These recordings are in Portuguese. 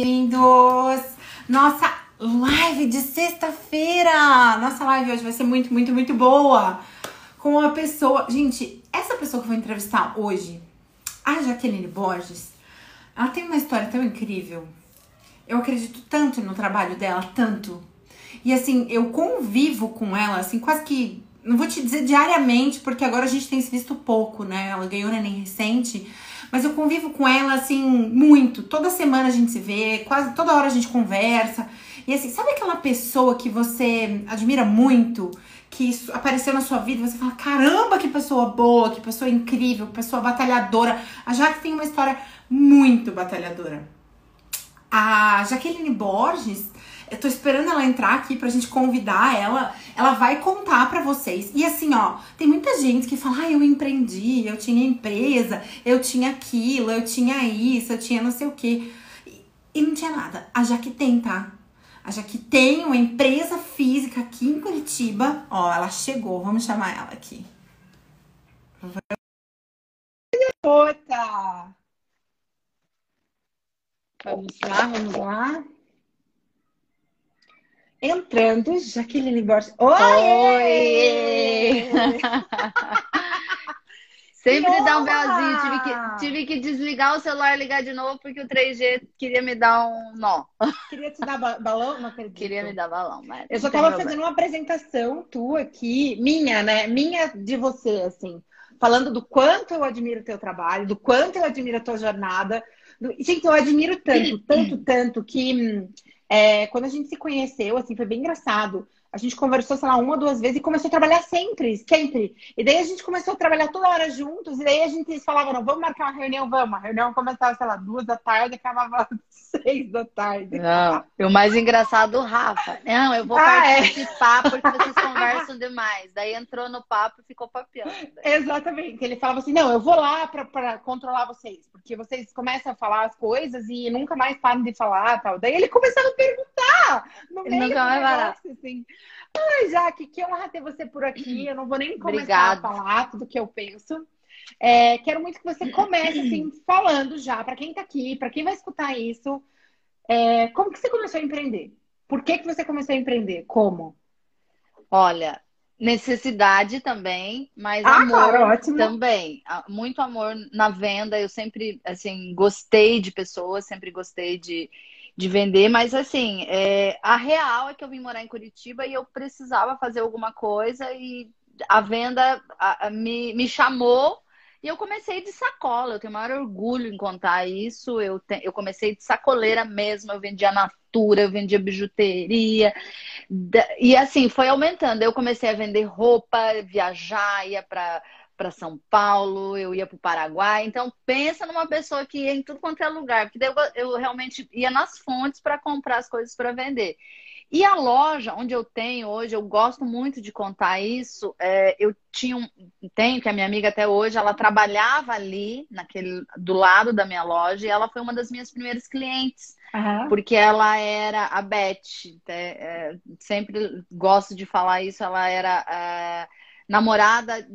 Bem-vindos! Nossa live de sexta-feira! Nossa live hoje vai ser muito, muito, muito boa! Com uma pessoa. Gente, essa pessoa que eu vou entrevistar hoje, a Jaqueline Borges, ela tem uma história tão incrível. Eu acredito tanto no trabalho dela, tanto. E assim, eu convivo com ela, assim, quase que. Não vou te dizer diariamente, porque agora a gente tem se visto pouco, né? Ela ganhou neném recente. Mas eu convivo com ela, assim, muito. Toda semana a gente se vê, quase toda hora a gente conversa. E assim, sabe aquela pessoa que você admira muito? Que apareceu na sua vida você fala: caramba, que pessoa boa, que pessoa incrível, que pessoa batalhadora. A Jaque tem uma história muito batalhadora. A Jaqueline Borges, eu tô esperando ela entrar aqui pra gente convidar ela. Ela vai contar pra vocês. E assim, ó, tem muita gente que fala: ah, eu empreendi, eu tinha empresa, eu tinha aquilo, eu tinha isso, eu tinha não sei o quê. E, não tinha nada. A Jaque tem, tá? A Jaque tem uma empresa física aqui em Curitiba. Ó, ela chegou, vamos chamar ela aqui. Outra! Vamos lá, vamos lá. Entrando, Jaqueline Borges. Oi! Oi! Sempre dá um belzinho. Tive que, tive que desligar o celular e ligar de novo porque o 3G queria me dar um nó. Queria te dar balão? Não acredito. Queria me dar balão, mas. Eu só tava fazendo uma apresentação tua aqui, minha, né? Minha de você, assim. Falando do quanto eu admiro o teu trabalho, do quanto eu admiro a tua jornada. Do... Gente, eu admiro tanto, tanto, tanto que é, quando a gente se conheceu, assim, foi bem engraçado. A gente conversou, sei lá, uma ou duas vezes e começou a trabalhar sempre, sempre. E daí a gente começou a trabalhar toda hora juntos. E daí a gente falava, não, vamos marcar uma reunião, vamos. A reunião começava, sei lá, duas da tarde e acabava seis da tarde. Não, e o mais engraçado, o Rafa. Não, eu vou ah, é? participar é? porque vocês conversam demais. Daí entrou no papo e ficou papiando. Exatamente. Ele falava assim, não, eu vou lá para controlar vocês. Porque vocês começam a falar as coisas e nunca mais param de falar tal. Daí ele começava a perguntar no meio nunca mais negócio, assim. Ai, Jaque, que honra ter você por aqui. Eu não vou nem começar Obrigada. a falar tudo que eu penso. É, quero muito que você comece assim, falando já, para quem está aqui, para quem vai escutar isso, é, como que você começou a empreender? Por que, que você começou a empreender? Como? Olha, necessidade também, mas ah, amor claro, também. Muito amor na venda. Eu sempre, assim, gostei de pessoas, sempre gostei de, de vender, mas assim, é, a real é que eu vim morar em Curitiba e eu precisava fazer alguma coisa e a venda a, a, me, me chamou e eu comecei de sacola. Eu tenho maior orgulho em contar isso. Eu, te, eu comecei de sacoleira mesmo, eu vendia natura, eu vendia bijuteria. E assim, foi aumentando. Eu comecei a vender roupa, viajar, ia para para São Paulo, eu ia para o Paraguai. Então, pensa numa pessoa que ia em tudo quanto é lugar, porque eu, eu realmente ia nas fontes para comprar as coisas para vender. E a loja onde eu tenho hoje, eu gosto muito de contar isso. É, eu tinha um, tenho que a minha amiga até hoje, ela trabalhava ali, naquele do lado da minha loja, e ela foi uma das minhas primeiras clientes. Uhum. Porque ela era a Beth, é, é, sempre gosto de falar isso, ela era é, namorada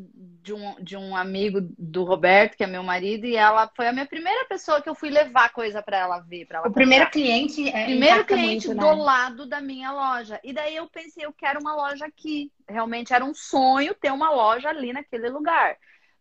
de um, de um amigo do Roberto, que é meu marido, e ela foi a minha primeira pessoa que eu fui levar coisa para ela ver. Pra ela o comprar. primeiro cliente é Primeiro cliente muito, do né? lado da minha loja. E daí eu pensei, eu quero uma loja aqui. Realmente era um sonho ter uma loja ali naquele lugar.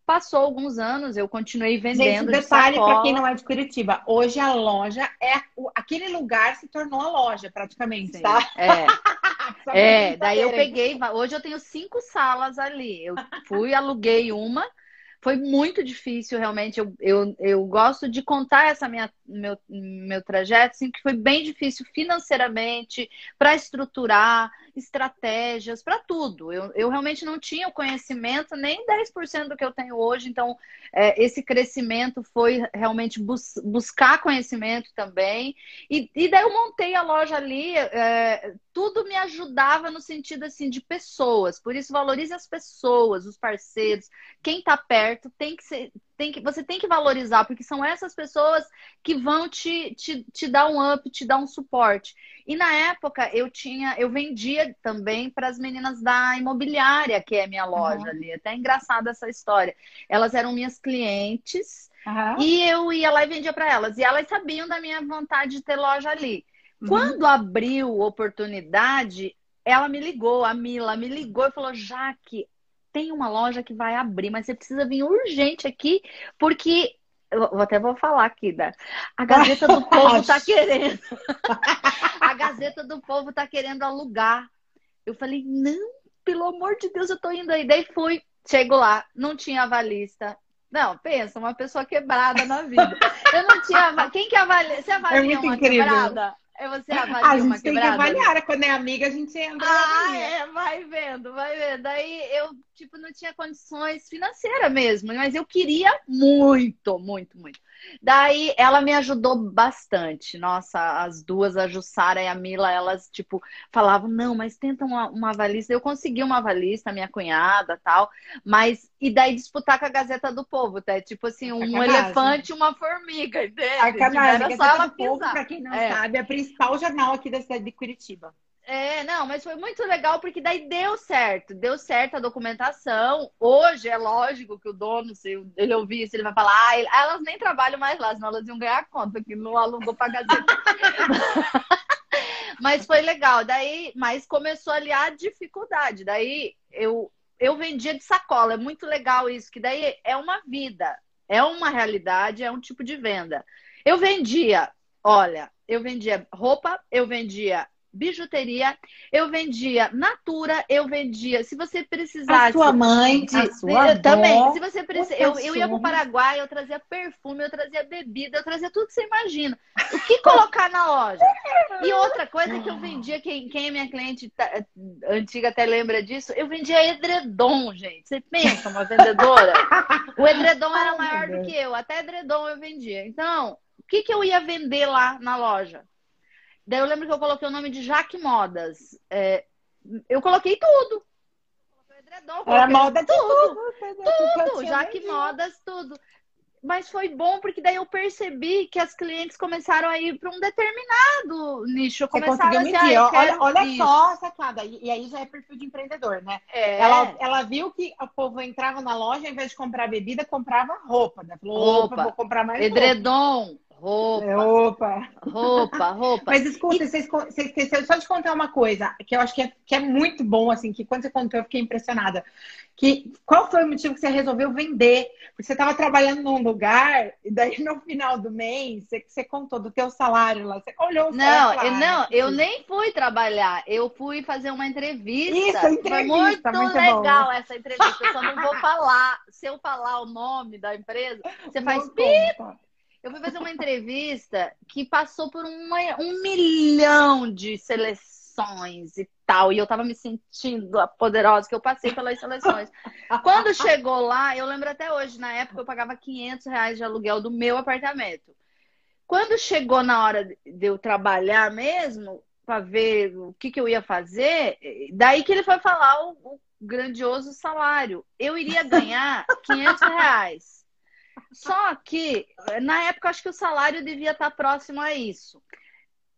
Passou alguns anos, eu continuei vendendo. Gente, detalhe de para quem não é de Curitiba. Hoje a loja é. Aquele lugar se tornou a loja, praticamente, Sim, tá? É. é, daí eu peguei. Hoje eu tenho cinco salas ali. Eu fui, aluguei uma. Foi muito difícil, realmente. Eu, eu, eu gosto de contar essa minha, meu, meu trajeto, assim, que foi bem difícil financeiramente, para estruturar estratégias, para tudo. Eu, eu realmente não tinha o conhecimento, nem 10% do que eu tenho hoje, então é, esse crescimento foi realmente bus buscar conhecimento também. E, e daí eu montei a loja ali, é, tudo me ajudava no sentido assim de pessoas, por isso valorize as pessoas, os parceiros, quem está perto tem que ser tem que, você tem que valorizar, porque são essas pessoas que vão te, te, te dar um up, te dar um suporte. E na época eu tinha, eu vendia também para as meninas da imobiliária, que é minha loja uhum. ali. Até é engraçada essa história. Elas eram minhas clientes Uhum. E eu ia lá e vendia para elas. E elas sabiam da minha vontade de ter loja ali. Uhum. Quando abriu oportunidade, ela me ligou, a Mila me ligou e falou: Jaque, tem uma loja que vai abrir, mas você precisa vir urgente aqui, porque. Eu até vou falar aqui, né? A Gazeta do Povo tá querendo. a Gazeta do Povo tá querendo alugar. Eu falei, não, pelo amor de Deus, eu tô indo aí. Daí fui, chego lá, não tinha avalista. Não, pensa, uma pessoa quebrada na vida. Eu não tinha. Quem que avalia? Você avalia é uma incrível. quebrada? É você avalia a gente tem quebrada? que avaliar, quando é amiga a gente entra. Ah, é, vai vendo, vai vendo. Daí eu, tipo, não tinha condições financeiras mesmo, mas eu queria muito, muito, muito. Daí ela me ajudou bastante. Nossa, as duas, a Jussara e a Mila, elas, tipo, falavam, não, mas tenta uma, uma avalista. Eu consegui uma avalista, minha cunhada tal. Mas, e daí disputar com a Gazeta do Povo, tá? Tipo assim, um elefante e uma formiga, entende? Sacanagem. Tipo, Gazeta do Povo, pra quem não é. sabe, é a principal jornal aqui da cidade de Curitiba. É, não, mas foi muito legal porque daí deu certo, deu certo a documentação. Hoje é lógico que o dono, se ele ouvir isso, ele vai falar, ah, elas nem trabalham mais lá, senão elas iam ganhar conta, que não alugou pra gazeta. mas foi legal. Daí, mas começou ali a dificuldade. Daí eu, eu vendia de sacola, é muito legal isso, que daí é uma vida, é uma realidade, é um tipo de venda. Eu vendia, olha, eu vendia roupa, eu vendia bijuteria, eu vendia Natura, eu vendia. Se você precisasse. A sua mãe, de, a sua avó, também. Se você precisar, eu, eu ia para o Paraguai, eu trazia perfume, eu trazia bebida, eu trazia tudo que você imagina. O que colocar na loja? E outra coisa que eu vendia, quem, quem é minha cliente tá, antiga até lembra disso, eu vendia edredom, gente. Você pensa, uma vendedora? O edredom era maior do que eu, até edredom eu vendia. Então, o que, que eu ia vender lá na loja? Daí eu lembro que eu coloquei o nome de Jaque Modas. É, eu coloquei tudo. Coloquei edredom, Era moda tudo. Tudo, tudo Jaque Modas, tudo. Mas foi bom porque daí eu percebi que as clientes começaram a ir para um determinado nicho. Começaram a medir. Olha, olha só, sacada. E, e aí já é perfil de empreendedor, né? É. Ela, ela viu que o povo entrava na loja, ao invés de comprar bebida, comprava roupa. Né? Falou, roupa, vou comprar mais Edredom, roupa. Roupa. É, opa. Roupa, roupa. Mas escuta, e... você, você esqueceu só de contar uma coisa, que eu acho que é, que é muito bom, assim, que quando você contou eu fiquei impressionada. Que, qual foi o motivo que você resolveu vender? Porque você estava trabalhando num lugar, e daí no final do mês, você, você contou do teu salário lá, você olhou o Não, eu, não, eu nem fui trabalhar, eu fui fazer uma entrevista. Isso, entrevista. Foi muito, muito legal bom. essa entrevista, eu só não vou falar. Se eu falar o nome da empresa, você faz pip. Eu fui fazer uma entrevista que passou por uma, um milhão de seleções e tal. E eu tava me sentindo a poderosa, que eu passei pelas seleções. Quando chegou lá, eu lembro até hoje, na época eu pagava 500 reais de aluguel do meu apartamento. Quando chegou na hora de eu trabalhar mesmo, para ver o que, que eu ia fazer, daí que ele foi falar o, o grandioso salário. Eu iria ganhar 500 reais. Só que, na época, acho que o salário devia estar próximo a isso.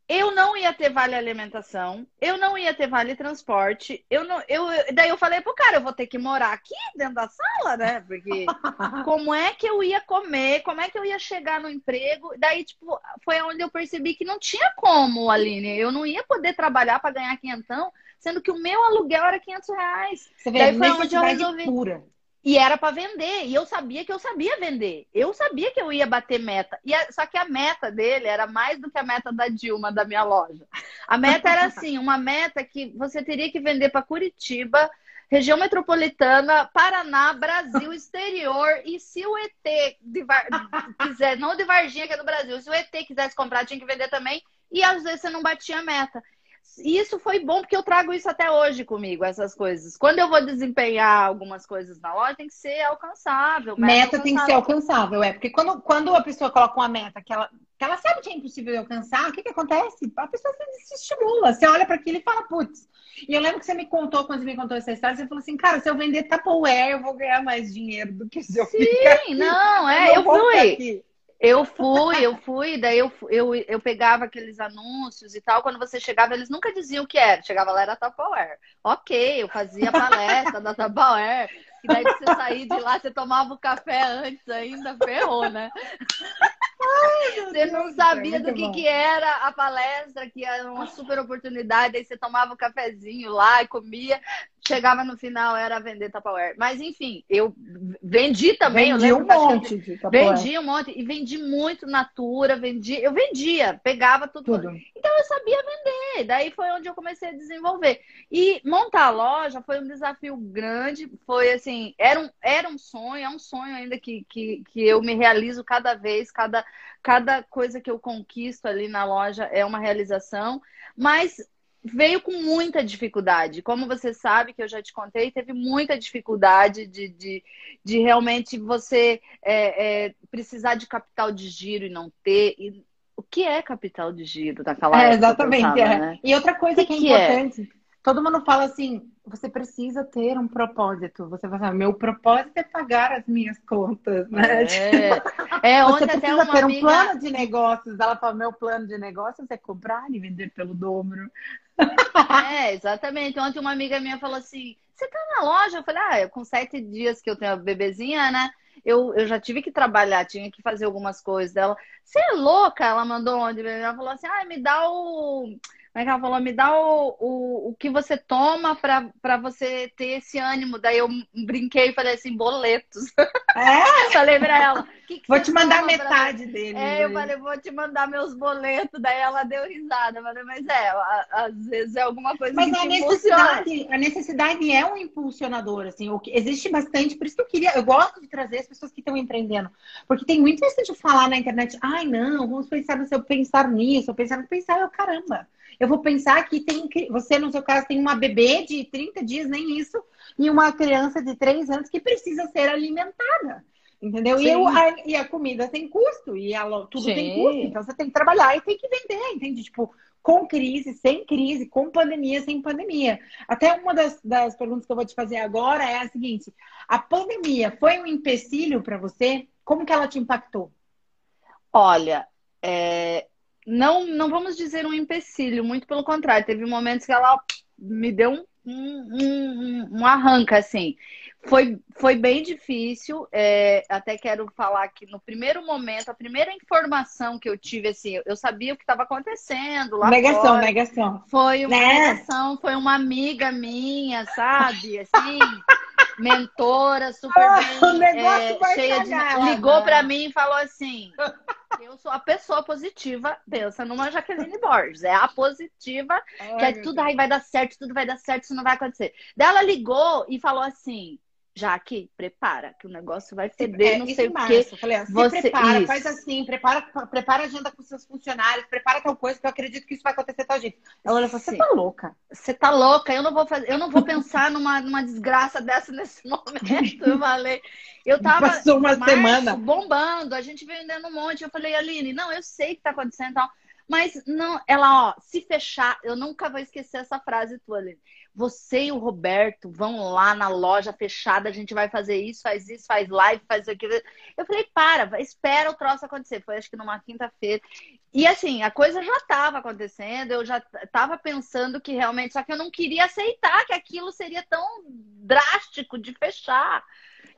Eu não ia ter vale alimentação, eu não ia ter vale transporte, eu não, eu, daí eu falei pro cara, eu vou ter que morar aqui dentro da sala, né? Porque como é que eu ia comer, como é que eu ia chegar no emprego? Daí, tipo, foi onde eu percebi que não tinha como, Aline, eu não ia poder trabalhar para ganhar quinhentão, sendo que o meu aluguel era 500 reais. Você vê, daí foi onde eu resolvi. Pura. E era para vender. E eu sabia que eu sabia vender. Eu sabia que eu ia bater meta. E a, só que a meta dele era mais do que a meta da Dilma da minha loja. A meta era assim, uma meta que você teria que vender para Curitiba, região metropolitana, Paraná, Brasil, exterior. E se o ET de quiser, não de Varginha que é do Brasil, se o ET quisesse comprar, tinha que vender também. E às vezes você não batia a meta. E isso foi bom porque eu trago isso até hoje comigo, essas coisas. Quando eu vou desempenhar algumas coisas na loja, tem que ser alcançável. Meta, meta tem que ser alcançável, é. Porque quando, quando a pessoa coloca uma meta que ela, que ela sabe que é impossível de alcançar, o que, que acontece? A pessoa se estimula. Você olha para aquilo e fala, putz. E eu lembro que você me contou, quando você me contou essa história, você falou assim, cara, se eu vender Tupperware, eu vou ganhar mais dinheiro do que se eu Sim, ficar aqui. não, é, eu, eu fui. Eu fui, eu fui, daí eu, eu, eu pegava aqueles anúncios e tal. Quando você chegava, eles nunca diziam o que era. Chegava lá, era Tupperware. Ok, eu fazia palestra da Tupperware. E daí você sair de lá, você tomava o café antes ainda, ferrou, né? Ai, você não sabia do que, que era a palestra, que era uma super oportunidade, aí você tomava o um cafezinho lá e comia, chegava no final, era vender Tupperware. Mas enfim, eu vendi também. Vendi um monte de Tupperware. Vendi um monte. E vendi muito Natura, vendi, eu vendia, pegava tudo. tudo. Então eu sabia vender. Daí foi onde eu comecei a desenvolver. E montar a loja foi um desafio grande. Foi assim, era um, era um sonho, é um sonho ainda que, que, que eu me realizo cada vez, cada, cada coisa que eu conquisto ali na loja é uma realização. Mas veio com muita dificuldade. Como você sabe, que eu já te contei, teve muita dificuldade de, de, de realmente você é, é, precisar de capital de giro e não ter. E o que é capital de giro naquela é, Exatamente. Pensava, é. né? E outra coisa que, que, é, é importante, todo mundo fala assim, você precisa ter um propósito. Você vai falar, meu propósito é pagar as minhas contas, né? É, é onde você até precisa ter amiga... um plano de negócios. Ela fala, meu plano de negócios é comprar e vender pelo dobro. É, exatamente. Ontem uma amiga minha falou assim, você tá na loja? Eu falei, ah, com sete dias que eu tenho a bebezinha, né? Eu, eu já tive que trabalhar, tinha que fazer algumas coisas dela. Você é louca? Ela mandou onde? Ela falou assim, ah, me dá o como é que ela falou? Me dá o, o, o que você toma para você ter esse ânimo. Daí eu brinquei e falei assim, boletos. É? falei pra ela. Que que vou te mandar metade dele. É, eu falei, vou te mandar meus boletos. Daí ela deu risada. Eu falei, mas é, às vezes é alguma coisa mas que a necessidade, a necessidade é um impulsionador, assim. Existe bastante, por isso que eu queria, eu gosto de trazer as pessoas que estão empreendendo. Porque tem muito isso de falar na internet, ai não, vamos pensar no seu pensar nisso, eu pensar no pensar, eu caramba. Eu vou pensar que tem você, no seu caso, tem uma bebê de 30 dias, nem isso, e uma criança de 3 anos que precisa ser alimentada. Entendeu? E, eu, a, e, a, comida tem custo, e a, tudo Sim. tem custo, então você tem que trabalhar e tem que vender, entende? Tipo, com crise, sem crise, com pandemia, sem pandemia. Até uma das, das perguntas que eu vou te fazer agora é a seguinte: a pandemia foi um empecilho para você? Como que ela te impactou? Olha, é, não, não vamos dizer um empecilho, muito pelo contrário. Teve momentos que ela me deu um, um, um, um arranca, assim. Foi, foi bem difícil. É, até quero falar que no primeiro momento, a primeira informação que eu tive, assim, eu sabia o que estava acontecendo lá Negação, fora. negação. Foi uma né? negação, foi uma amiga minha, sabe? Assim, mentora, super ah, bem, é, cheia de. Ligou para mim e falou assim: eu sou a pessoa positiva, pensa numa Jaqueline Borges. É a positiva, Ai, que é tudo aí vai dar certo, tudo vai dar certo, isso não vai acontecer. Daí ela ligou e falou assim: Jaque, prepara, que o negócio vai feder, é, não sei o quê. Eu falei, você prepara, isso. faz assim, prepara, prepara a agenda com seus funcionários, prepara tal coisa, que eu acredito que isso vai acontecer tal jeito. Ela falou, você tá louca. Você tá louca, eu não vou fazer, eu não vou pensar numa, numa desgraça dessa nesse momento. Eu falei, eu tava Passou uma março, semana bombando, a gente veio vendendo um monte. Eu falei, Aline, não, eu sei que tá acontecendo e tal. Mas não, ela, ó, se fechar, eu nunca vou esquecer essa frase tua, Aline você e o Roberto vão lá na loja fechada, a gente vai fazer isso, faz isso, faz live, faz aquilo. Eu falei, para, espera o troço acontecer. Foi acho que numa quinta-feira. E assim, a coisa já estava acontecendo, eu já estava pensando que realmente, só que eu não queria aceitar que aquilo seria tão drástico de fechar.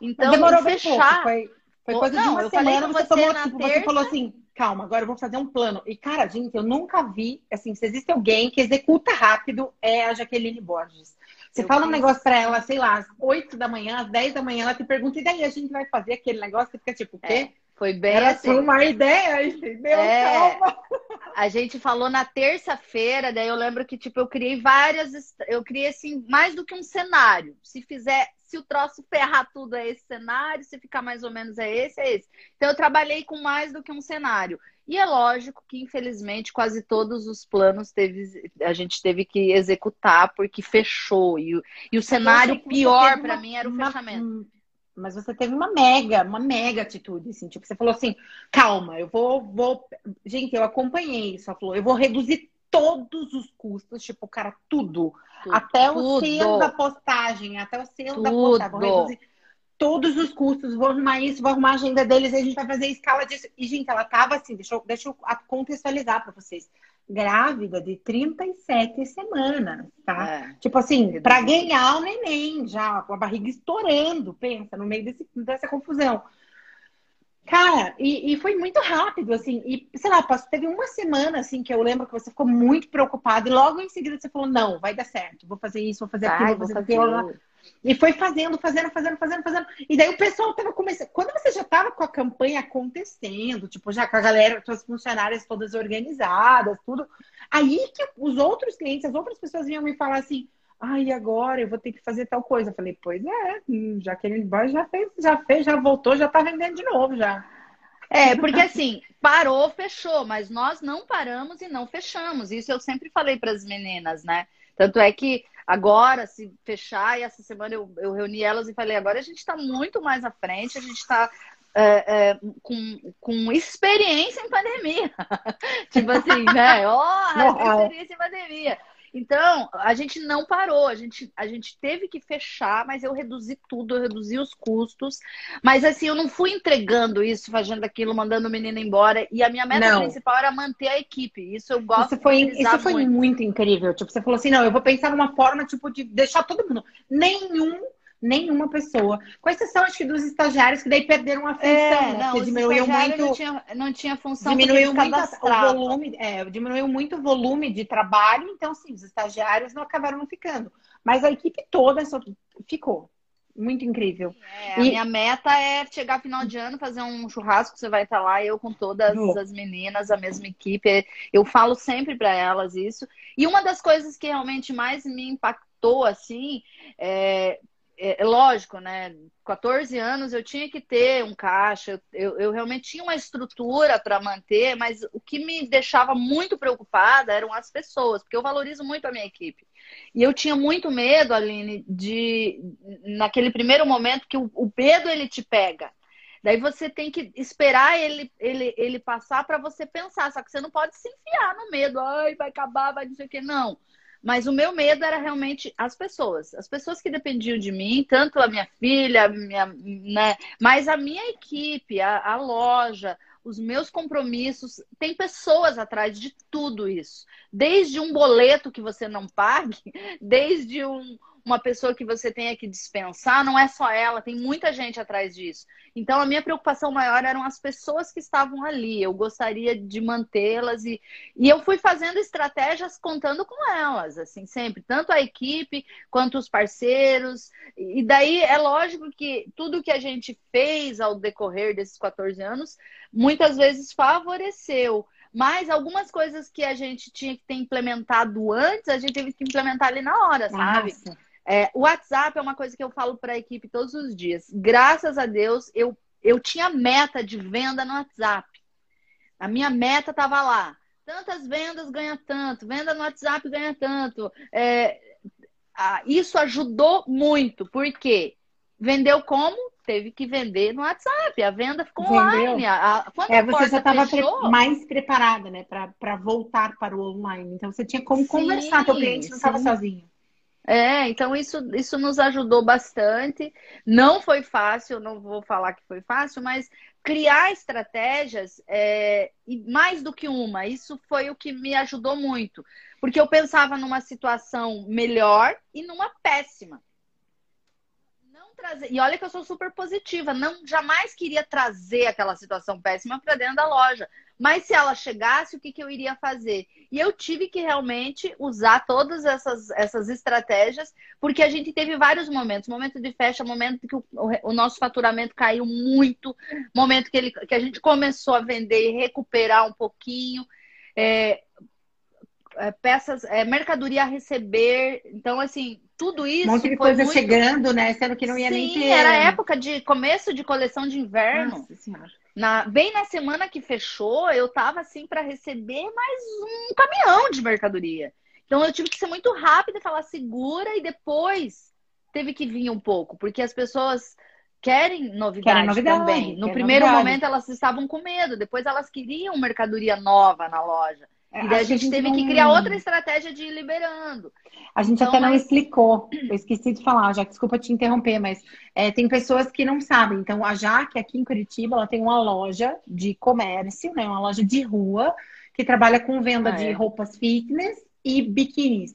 Então, demorou fechar. Pouco, foi, foi coisa não, de uma eu semana, você, tomou, tipo, terça... você falou assim, calma, agora eu vou fazer um plano. E, cara, gente, eu nunca vi, assim, se existe alguém que executa rápido, é a Jaqueline Borges. Você eu fala um negócio pra ela, sei lá, às 8 da manhã, às 10 da manhã, ela te pergunta, e daí a gente vai fazer aquele negócio? Você fica tipo, o quê? É, foi bem Era assim. uma ideia, entendeu? É, calma. A gente falou na terça-feira, daí eu lembro que, tipo, eu criei várias, eu criei, assim, mais do que um cenário. Se fizer se o troço ferrar tudo é esse cenário, se ficar mais ou menos é esse, é esse. Então eu trabalhei com mais do que um cenário. E é lógico que, infelizmente, quase todos os planos teve, a gente teve que executar porque fechou. E, e o cenário pior para mim era o uma, fechamento. Mas você teve uma mega, uma mega atitude, assim, tipo, você falou assim, calma, eu vou, vou. Gente, eu acompanhei isso, ela falou, eu vou reduzir todos os custos, tipo, cara, tudo. tudo até o tudo. selo da postagem, até o selo tudo. da postagem. Vou reduzir todos os custos, vou arrumar isso, vou arrumar a agenda deles, a gente vai fazer a escala disso. E, gente, ela tava assim, deixa eu, deixa eu contextualizar para vocês. Grávida de 37 semanas, tá? É. Tipo assim, para ganhar o neném, já com a barriga estourando, pensa, no meio desse, dessa confusão. Cara, e, e, foi muito rápido, assim, e sei lá, teve uma semana, assim, que eu lembro que você ficou muito preocupada, e logo em seguida você falou, não, vai dar certo, vou fazer isso, vou fazer aquilo, vou fazer aquilo. E foi fazendo, fazendo, fazendo, fazendo, fazendo. E daí o pessoal tava começando. Quando você já tava com a campanha acontecendo, tipo, já com a galera, com as funcionárias todas organizadas, tudo, aí que os outros clientes, as outras pessoas vinham me falar assim, ai, ah, agora eu vou ter que fazer tal coisa. Eu falei, pois é, já que ele já fez, já fez, já voltou, já tá vendendo de novo já. É, porque assim, parou, fechou, mas nós não paramos e não fechamos. Isso eu sempre falei para as meninas, né? Tanto é que agora, se fechar, e essa semana eu, eu reuni elas e falei, agora a gente está muito mais à frente, a gente está é, é, com, com experiência em pandemia. tipo assim, né? Ó, oh, experiência em pandemia. Então, a gente não parou, a gente, a gente teve que fechar, mas eu reduzi tudo, eu reduzi os custos. Mas assim, eu não fui entregando isso, fazendo aquilo, mandando o menino embora. E a minha meta não. principal era manter a equipe. Isso eu gosto isso foi, de Isso foi muito. muito incrível. Tipo, você falou assim: não, eu vou pensar numa forma, tipo, de deixar todo mundo. Nenhum nenhuma pessoa. Com exceção, acho que dos estagiários que daí perderam a função, é, né? Não, diminuiu muito. Não tinha, não tinha função diminuiu muito o volume, é, diminuiu muito o volume de trabalho, então sim, os estagiários não acabaram não ficando. Mas a equipe toda ficou. Muito incrível. É, e... A minha meta é chegar final de ano, fazer um churrasco, você vai estar lá, eu com todas as meninas, a mesma equipe. Eu falo sempre para elas isso. E uma das coisas que realmente mais me impactou, assim, é, é, é, lógico, né? 14 anos eu tinha que ter um caixa, eu, eu realmente tinha uma estrutura para manter, mas o que me deixava muito preocupada eram as pessoas, porque eu valorizo muito a minha equipe. E eu tinha muito medo, Aline, de naquele primeiro momento que o, o medo ele te pega. Daí você tem que esperar ele, ele, ele passar para você pensar, só que você não pode se enfiar no medo, ai, vai acabar, vai sei o quê. Não. Mas o meu medo era realmente as pessoas, as pessoas que dependiam de mim, tanto a minha filha, a minha, né, mas a minha equipe, a, a loja, os meus compromissos, tem pessoas atrás de tudo isso. Desde um boleto que você não pague, desde um, uma pessoa que você tenha que dispensar, não é só ela, tem muita gente atrás disso. Então, a minha preocupação maior eram as pessoas que estavam ali. Eu gostaria de mantê-las e, e eu fui fazendo estratégias contando com elas, assim, sempre, tanto a equipe quanto os parceiros. E daí é lógico que tudo que a gente fez ao decorrer desses 14 anos muitas vezes favoreceu. Mas algumas coisas que a gente tinha que ter implementado antes, a gente teve que implementar ali na hora, sabe? Nossa. É, o WhatsApp é uma coisa que eu falo para a equipe todos os dias. Graças a Deus, eu, eu tinha meta de venda no WhatsApp. A minha meta estava lá. Tantas vendas ganha tanto, venda no WhatsApp ganha tanto. É, isso ajudou muito, porque vendeu como? Teve que vender no WhatsApp. A venda ficou Vendeu. online. A, quando é, você já estava mais preparada, né, para voltar para o online. Então você tinha como sim, conversar, teu cliente não estava sozinho. É, então isso, isso nos ajudou bastante. Não foi fácil, não vou falar que foi fácil, mas criar estratégias, é, e mais do que uma, isso foi o que me ajudou muito. Porque eu pensava numa situação melhor e numa péssima. Não trazer, e olha que eu sou super positiva, não jamais queria trazer aquela situação péssima para dentro da loja. Mas se ela chegasse, o que, que eu iria fazer? E eu tive que realmente usar todas essas, essas estratégias, porque a gente teve vários momentos. Momento de festa, momento que o, o nosso faturamento caiu muito, momento que, ele, que a gente começou a vender e recuperar um pouquinho. É, é, peças, é, mercadoria a receber. Então, assim, tudo isso. Um monte de coisa muito... chegando, né? Sendo que não ia Sim, nem ter. Era época de começo de coleção de inverno. Nossa senhora. Na, bem na semana que fechou, eu tava assim para receber mais um caminhão de mercadoria. Então eu tive que ser muito rápida, falar segura e depois teve que vir um pouco, porque as pessoas querem novidade, querem novidade também. No primeiro novidade. momento elas estavam com medo, depois elas queriam mercadoria nova na loja. É, e daí a gente, a gente teve não... que criar outra estratégia de ir liberando. A gente então, até não mas... explicou, eu esqueci de falar, já desculpa te interromper, mas é, tem pessoas que não sabem. Então, a Jaque, aqui em Curitiba, ela tem uma loja de comércio, né? Uma loja de rua, que trabalha com venda ah, de é. roupas fitness e biquínis.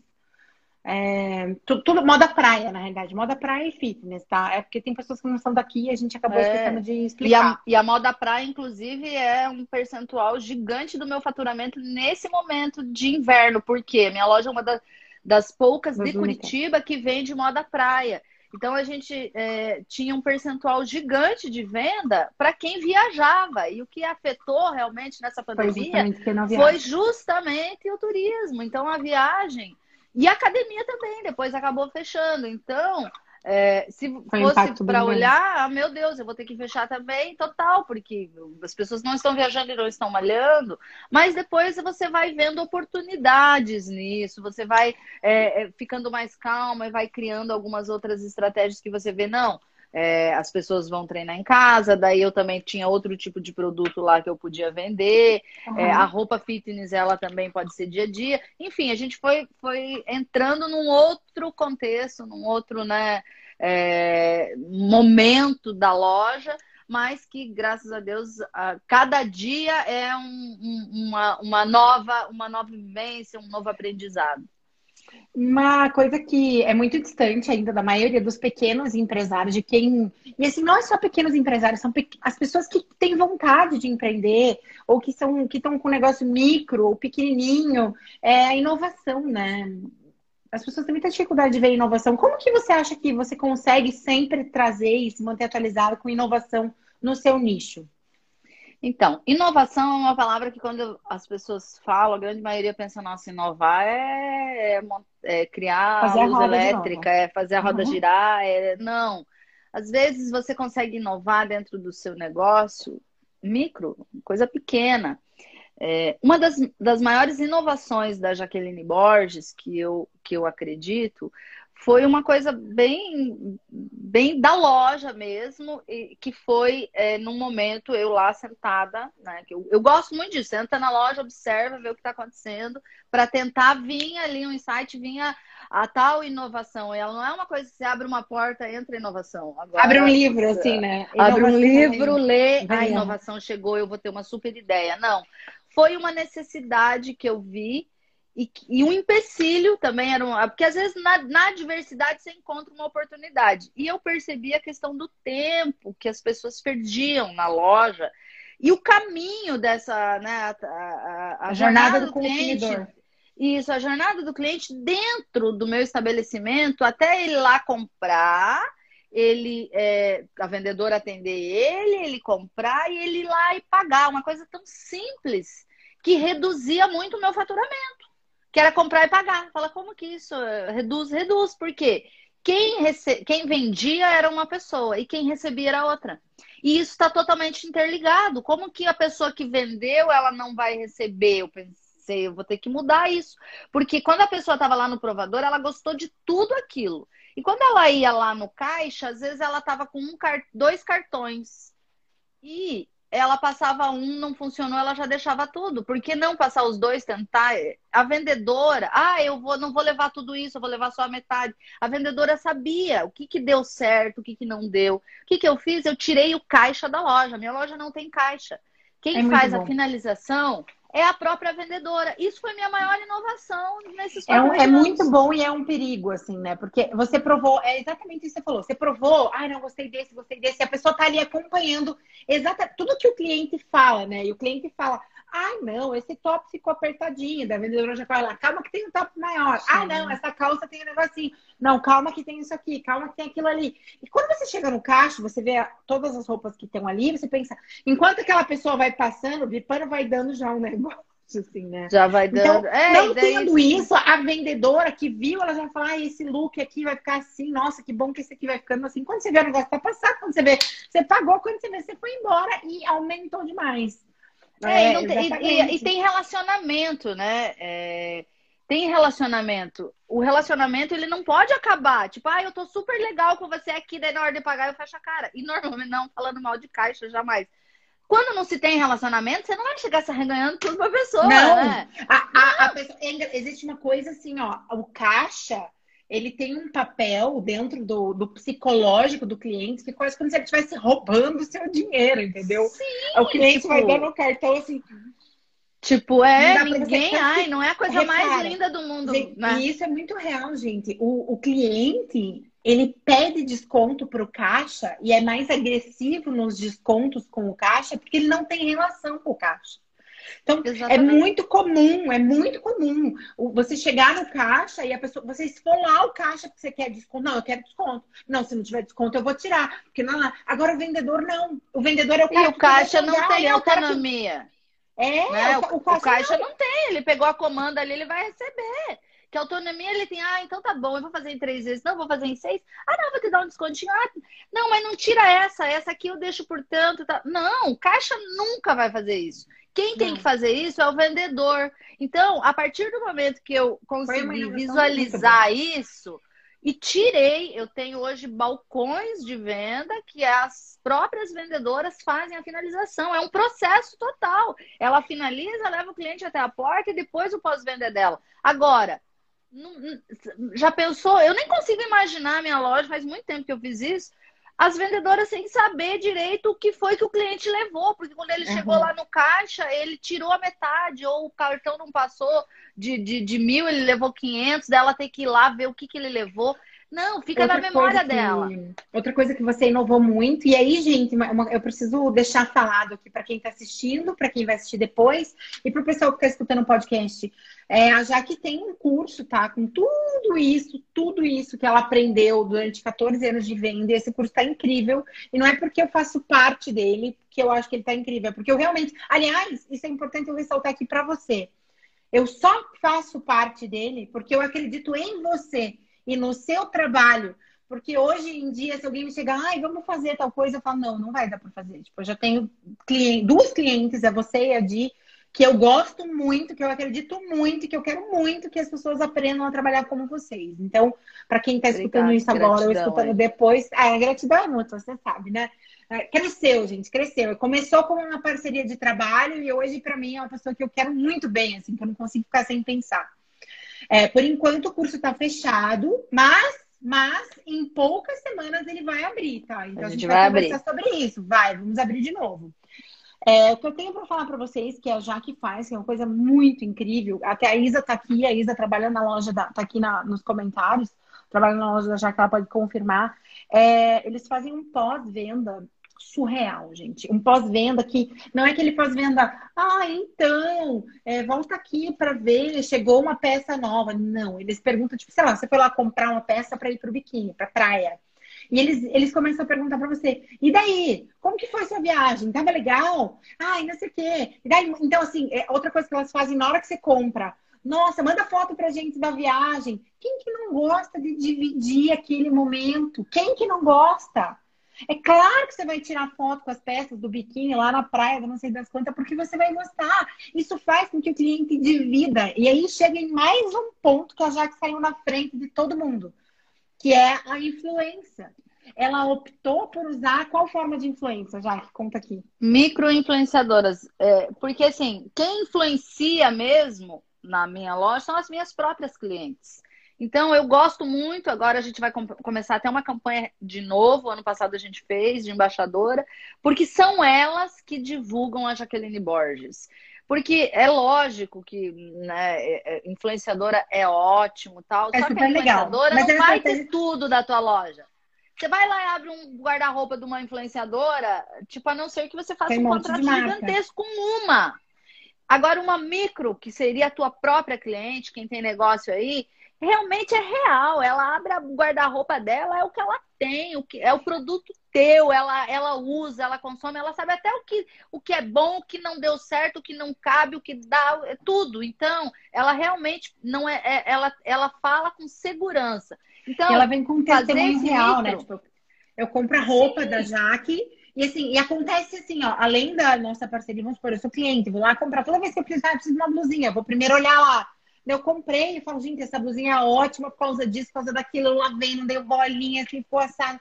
É, tudo, tudo, moda praia, na realidade, moda praia e fitness, tá? É porque tem pessoas que não são daqui e a gente acabou é. esquecendo de explicar. E a, e a, moda praia, inclusive, é um percentual gigante do meu faturamento nesse momento de inverno, porque minha loja é uma das, das poucas de Curitiba que vende moda praia. Então a gente é, tinha um percentual gigante de venda para quem viajava. E o que afetou realmente nessa pandemia foi, foi justamente o turismo. Então a viagem e a academia também, depois acabou fechando. Então, é, se Foi fosse para olhar, ah, meu Deus, eu vou ter que fechar também, total, porque as pessoas não estão viajando e não estão malhando, mas depois você vai vendo oportunidades nisso, você vai é, é ficando mais calma e vai criando algumas outras estratégias que você vê, não, é, as pessoas vão treinar em casa, daí eu também tinha outro tipo de produto lá que eu podia vender. Uhum. É, a roupa fitness, ela também pode ser dia a dia. Enfim, a gente foi, foi entrando num outro contexto, num outro né, é, momento da loja, mas que, graças a Deus, a, cada dia é um, um, uma, uma, nova, uma nova vivência, um novo aprendizado. Uma coisa que é muito distante ainda da maioria dos pequenos empresários, de quem. E assim, não é só pequenos empresários, são pe... as pessoas que têm vontade de empreender, ou que são que estão com um negócio micro ou pequenininho, é a inovação, né? As pessoas têm muita dificuldade de ver inovação. Como que você acha que você consegue sempre trazer e se manter atualizado com inovação no seu nicho? Então, inovação é uma palavra que quando as pessoas falam, a grande maioria pensa, nossa, inovar é, é, é criar fazer a luz elétrica, é fazer a roda uhum. girar, é... não. Às vezes você consegue inovar dentro do seu negócio micro, coisa pequena. É, uma das, das maiores inovações da Jaqueline Borges, que eu, que eu acredito, foi uma coisa bem, bem da loja mesmo, e que foi é, num momento eu lá sentada, né? Que eu, eu gosto muito disso, entra na loja, observa, vê o que está acontecendo, para tentar vir ali um insight, vinha a, tal inovação. E ela não é uma coisa que você abre uma porta, entra inovação. Agora, abre um livro, assim, né? Abre um livro, lê, a inovação chegou, eu vou ter uma super ideia. Não. Foi uma necessidade que eu vi e, e um empecilho também era um. Porque às vezes na, na adversidade você encontra uma oportunidade. E eu percebi a questão do tempo que as pessoas perdiam na loja e o caminho dessa. Né, a, a, a, jornada, jornada, do, cliente. Isso, a jornada do cliente dentro do meu estabelecimento, até ele lá comprar, ele é, a vendedora atender ele, ele comprar e ele ir lá e pagar. Uma coisa tão simples que reduzia muito o meu faturamento que era comprar e pagar. Fala, como que isso? Reduz, reduz. Por quê? Quem, rece... Quem vendia era uma pessoa e quem recebia era outra. E isso está totalmente interligado. Como que a pessoa que vendeu, ela não vai receber? Eu pensei, eu vou ter que mudar isso. Porque quando a pessoa estava lá no provador, ela gostou de tudo aquilo. E quando ela ia lá no caixa, às vezes ela estava com um, dois cartões. E ela passava um, não funcionou, ela já deixava tudo. Por que não passar os dois, tentar? A vendedora, ah, eu vou, não vou levar tudo isso, eu vou levar só a metade. A vendedora sabia o que, que deu certo, o que, que não deu. O que, que eu fiz? Eu tirei o caixa da loja. Minha loja não tem caixa. Quem é faz a finalização é a própria vendedora. Isso foi minha maior inovação nesses é, um, é muito bom e é um perigo, assim, né? Porque você provou, é exatamente isso que você falou. Você provou, ai, ah, não, gostei desse, gostei desse. E a pessoa tá ali acompanhando exatamente tudo que o cliente fala, né? E o cliente fala, ai, não, esse top ficou apertadinho. Da vendedora já fala, calma que tem um top maior. Sim. Ah, não, essa calça tem um negocinho. Não, calma que tem isso aqui, calma que tem aquilo ali. E quando você chega no caixa, você vê todas as roupas que estão ali, você pensa, enquanto aquela pessoa vai passando, o Bipano vai dando já um negócio. Assim, né? Já vai então, dando. Então, é, não tendo isso, a vendedora que viu, ela já vai falar: ah, esse look aqui vai ficar assim, nossa, que bom que esse aqui vai ficando assim. Quando você vê o negócio tá passar, quando você vê, você pagou, quando você vê, você foi embora e aumentou demais. É, é e, tem, e, e, tem relacionamento, né? É, tem relacionamento. O relacionamento ele não pode acabar. Tipo, ah, eu tô super legal com você aqui, daí na hora de pagar eu fecho a cara. E normalmente não falando mal de caixa, jamais quando não se tem relacionamento, você não vai chegar se arreganhando tudo pra pessoa, não. né? A, a, a pessoa, existe uma coisa assim, ó, o caixa, ele tem um papel dentro do, do psicológico do cliente que quase como se ele estivesse roubando o seu dinheiro, entendeu? Sim, o cliente tipo... vai dando o cartão assim. Tipo, é, ninguém, ai, não é a coisa Repara, mais linda do mundo. Gente, né? E isso é muito real, gente. O, o cliente, ele pede desconto para o caixa e é mais agressivo nos descontos com o caixa porque ele não tem relação com o caixa. Então, é Exatamente. é muito comum, é muito comum você chegar no caixa e a pessoa, você esfolar o caixa que você quer desconto. Não, eu quero desconto. Não, se não tiver desconto, eu vou tirar. Porque não, é. agora o vendedor não. O vendedor é o cara E o caixa não tem autonomia. Que... É, né? o, o, caixa, o caixa não... não tem. Ele pegou a comanda ali, ele vai receber. Que autonomia ele tem, ah, então tá bom, eu vou fazer em três vezes, não, vou fazer em seis. Ah, não, vou te dar um descontinho. Ah, não, mas não tira essa, essa aqui eu deixo por tanto. Tá. Não, caixa nunca vai fazer isso. Quem tem que fazer isso é o vendedor. Então, a partir do momento que eu consegui visualizar isso e tirei, eu tenho hoje balcões de venda que as próprias vendedoras fazem a finalização. É um processo total. Ela finaliza, leva o cliente até a porta e depois o pós-venda é dela. Agora, já pensou? Eu nem consigo imaginar a minha loja, faz muito tempo que eu fiz isso. As vendedoras sem saber direito o que foi que o cliente levou, porque quando ele uhum. chegou lá no caixa, ele tirou a metade, ou o cartão não passou de, de, de mil, ele levou 500, dela tem que ir lá ver o que, que ele levou. Não, fica outra na memória que, dela. Outra coisa que você inovou muito, e aí, gente, uma, eu preciso deixar falado aqui para quem está assistindo, para quem vai assistir depois, e para o pessoal que está escutando o podcast. É, a Jaque tem um curso, tá? Com tudo isso, tudo isso que ela aprendeu durante 14 anos de venda. E esse curso está incrível. E não é porque eu faço parte dele que eu acho que ele está incrível, é porque eu realmente. Aliás, isso é importante eu ressaltar aqui para você. Eu só faço parte dele porque eu acredito em você e no seu trabalho. Porque hoje em dia, se alguém me chegar, ai, vamos fazer tal coisa, eu falo, não, não vai dar para fazer. Tipo, eu já tenho cliente, duas clientes, é você e a Di, que eu gosto muito, que eu acredito muito, que eu quero muito que as pessoas aprendam a trabalhar como vocês. Então, para quem está escutando isso agora ou escutando depois, a gratidão é muito, você sabe, né? É, cresceu, gente, cresceu. Começou como uma parceria de trabalho e hoje, para mim, é uma pessoa que eu quero muito bem, assim, que eu não consigo ficar sem pensar. É, por enquanto o curso está fechado, mas, mas em poucas semanas ele vai abrir, tá? Então a, a gente, vai, vai conversar sobre isso. Vai, vamos abrir de novo. É, o que eu tenho para falar para vocês, que a Jaque faz, que é uma coisa muito incrível. Até a Isa está aqui, a Isa trabalha na loja, da, tá aqui na, nos comentários, trabalha na loja da Jaque, ela pode confirmar. É, eles fazem um pós-venda surreal, gente. Um pós-venda que não é aquele pós-venda, ah, então, é, volta aqui para ver, chegou uma peça nova. Não, eles perguntam, tipo, sei lá, você foi lá comprar uma peça para ir pro biquíni, pra praia. E eles, eles começam a perguntar para você, e daí? Como que foi sua viagem? Tava legal? Ai, não sei o quê. E daí, então, assim, é outra coisa que elas fazem na hora que você compra. Nossa, manda foto pra gente da viagem. Quem que não gosta de dividir aquele momento? Quem que não gosta? É claro que você vai tirar foto com as peças do biquíni lá na praia, não sei das quantas, porque você vai gostar. Isso faz com que o cliente divida. E aí chega em mais um ponto que a Jaque saiu na frente de todo mundo, que é a influência. Ela optou por usar qual forma de influência, Jaque? Conta aqui. Micro-influenciadoras. É, porque, assim, quem influencia mesmo na minha loja são as minhas próprias clientes. Então, eu gosto muito. Agora a gente vai com começar até uma campanha de novo. Ano passado a gente fez, de embaixadora, porque são elas que divulgam a Jaqueline Borges. Porque é lógico que né, é, é, influenciadora é ótimo tal. É só que a influenciadora legal. não vai ter tudo da tua loja. Você vai lá e abre um guarda-roupa de uma influenciadora, tipo, a não ser que você faça Tem um, um contrato gigantesco com uma. Agora, uma micro, que seria a tua própria cliente, quem tem negócio aí, realmente é real. Ela abre o guarda-roupa dela, é o que ela tem, o que é o produto teu, ela, ela usa, ela consome, ela sabe até o que, o que é bom, o que não deu certo, o que não cabe, o que dá, é tudo. Então, ela realmente não é, é ela, ela fala com segurança. Então, ela vem com um testemunho real, né? Tipo, eu compro a roupa Sim. da Jaque e assim, e acontece assim, ó, além da nossa parceria, vamos supor, eu sou cliente, vou lá comprar toda vez que eu precisar, eu preciso de uma blusinha, vou primeiro olhar lá Eu comprei e falo, gente, essa blusinha é ótima por causa disso, por causa daquilo, eu lavei, não deu bolinha, assim, ficou assado.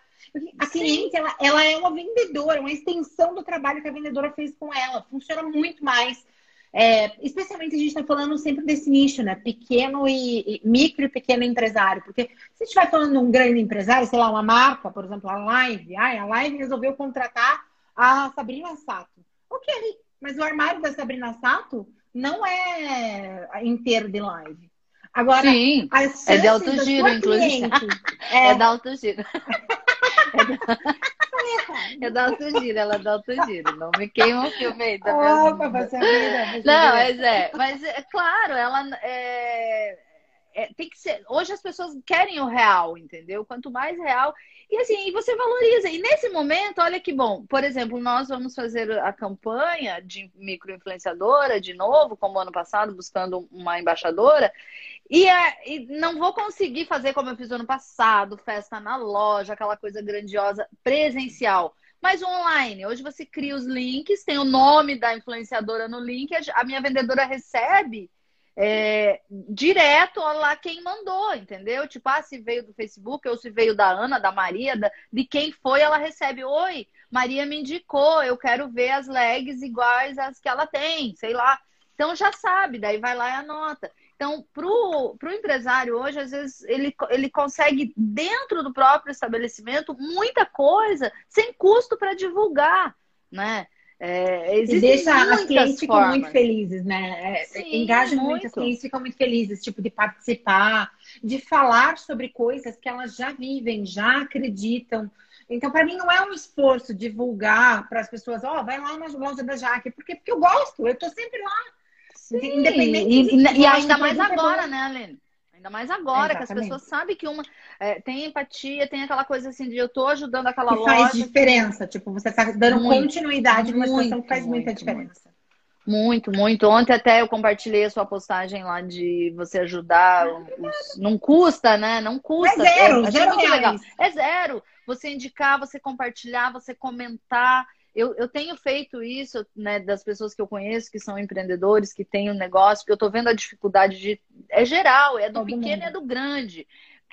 A cliente, ela, ela é uma vendedora, uma extensão do trabalho que a vendedora fez com ela. Funciona muito mais. É, especialmente a gente está falando sempre desse nicho, né? Pequeno e, e, micro e pequeno empresário. Porque se a gente vai falando de um grande empresário, sei lá, uma marca, por exemplo, a Live, ai, a Live resolveu contratar a Sabrina Sato. Ok, mas o armário da Sabrina Sato não é inteiro de live. Agora, Sim, é de alto giro, inclusive. É... é de alto giro. É da alto giro, ela é da alto giro. Não me queima o filme aí, tá Opa, você vida, Não, mas é, mas é claro, ela é, é, tem que ser. Hoje as pessoas querem o real, entendeu? Quanto mais real. E assim, você valoriza. E nesse momento, olha que bom. Por exemplo, nós vamos fazer a campanha de microinfluenciadora de novo, como ano passado, buscando uma embaixadora. E, é, e, não vou conseguir fazer como eu fiz ano passado, festa na loja, aquela coisa grandiosa presencial. Mas online, hoje você cria os links, tem o nome da influenciadora no link, a minha vendedora recebe é, direto lá quem mandou, entendeu? Tipo, ah, se veio do Facebook ou se veio da Ana, da Maria, da, de quem foi, ela recebe. Oi, Maria me indicou, eu quero ver as legs iguais às que ela tem, sei lá. Então já sabe, daí vai lá e anota. Então, para o empresário hoje, às vezes, ele, ele consegue, dentro do próprio estabelecimento, muita coisa sem custo para divulgar, né? É, e deixa as clientes ficam muito felizes, né? É, Sim, Engaja muito. muito, as clientes ficam muito felizes, tipo, de participar, de falar sobre coisas que elas já vivem, já acreditam. Então, para mim, não é um esforço divulgar para as pessoas, ó, oh, vai lá na loja da Jaque, porque, porque eu gosto, eu tô sempre lá. Sim, Independente e, e, e ainda mais agora, né, Aline? Ainda mais agora, é, que as pessoas sabem que uma é, tem empatia, tem aquela coisa assim de eu tô ajudando aquela que loja. Faz diferença, tipo, você tá dando muito, continuidade numa situação que faz muito, muita diferença. Muito, muito. Ontem até eu compartilhei a sua postagem lá de você ajudar. Os... Não custa, né? Não custa. É zero, é, zero muito legal. É zero. Você indicar, você compartilhar, você comentar. Eu, eu tenho feito isso, né, das pessoas que eu conheço, que são empreendedores, que têm um negócio, que eu tô vendo a dificuldade de. É geral, é do Todo pequeno e é do grande.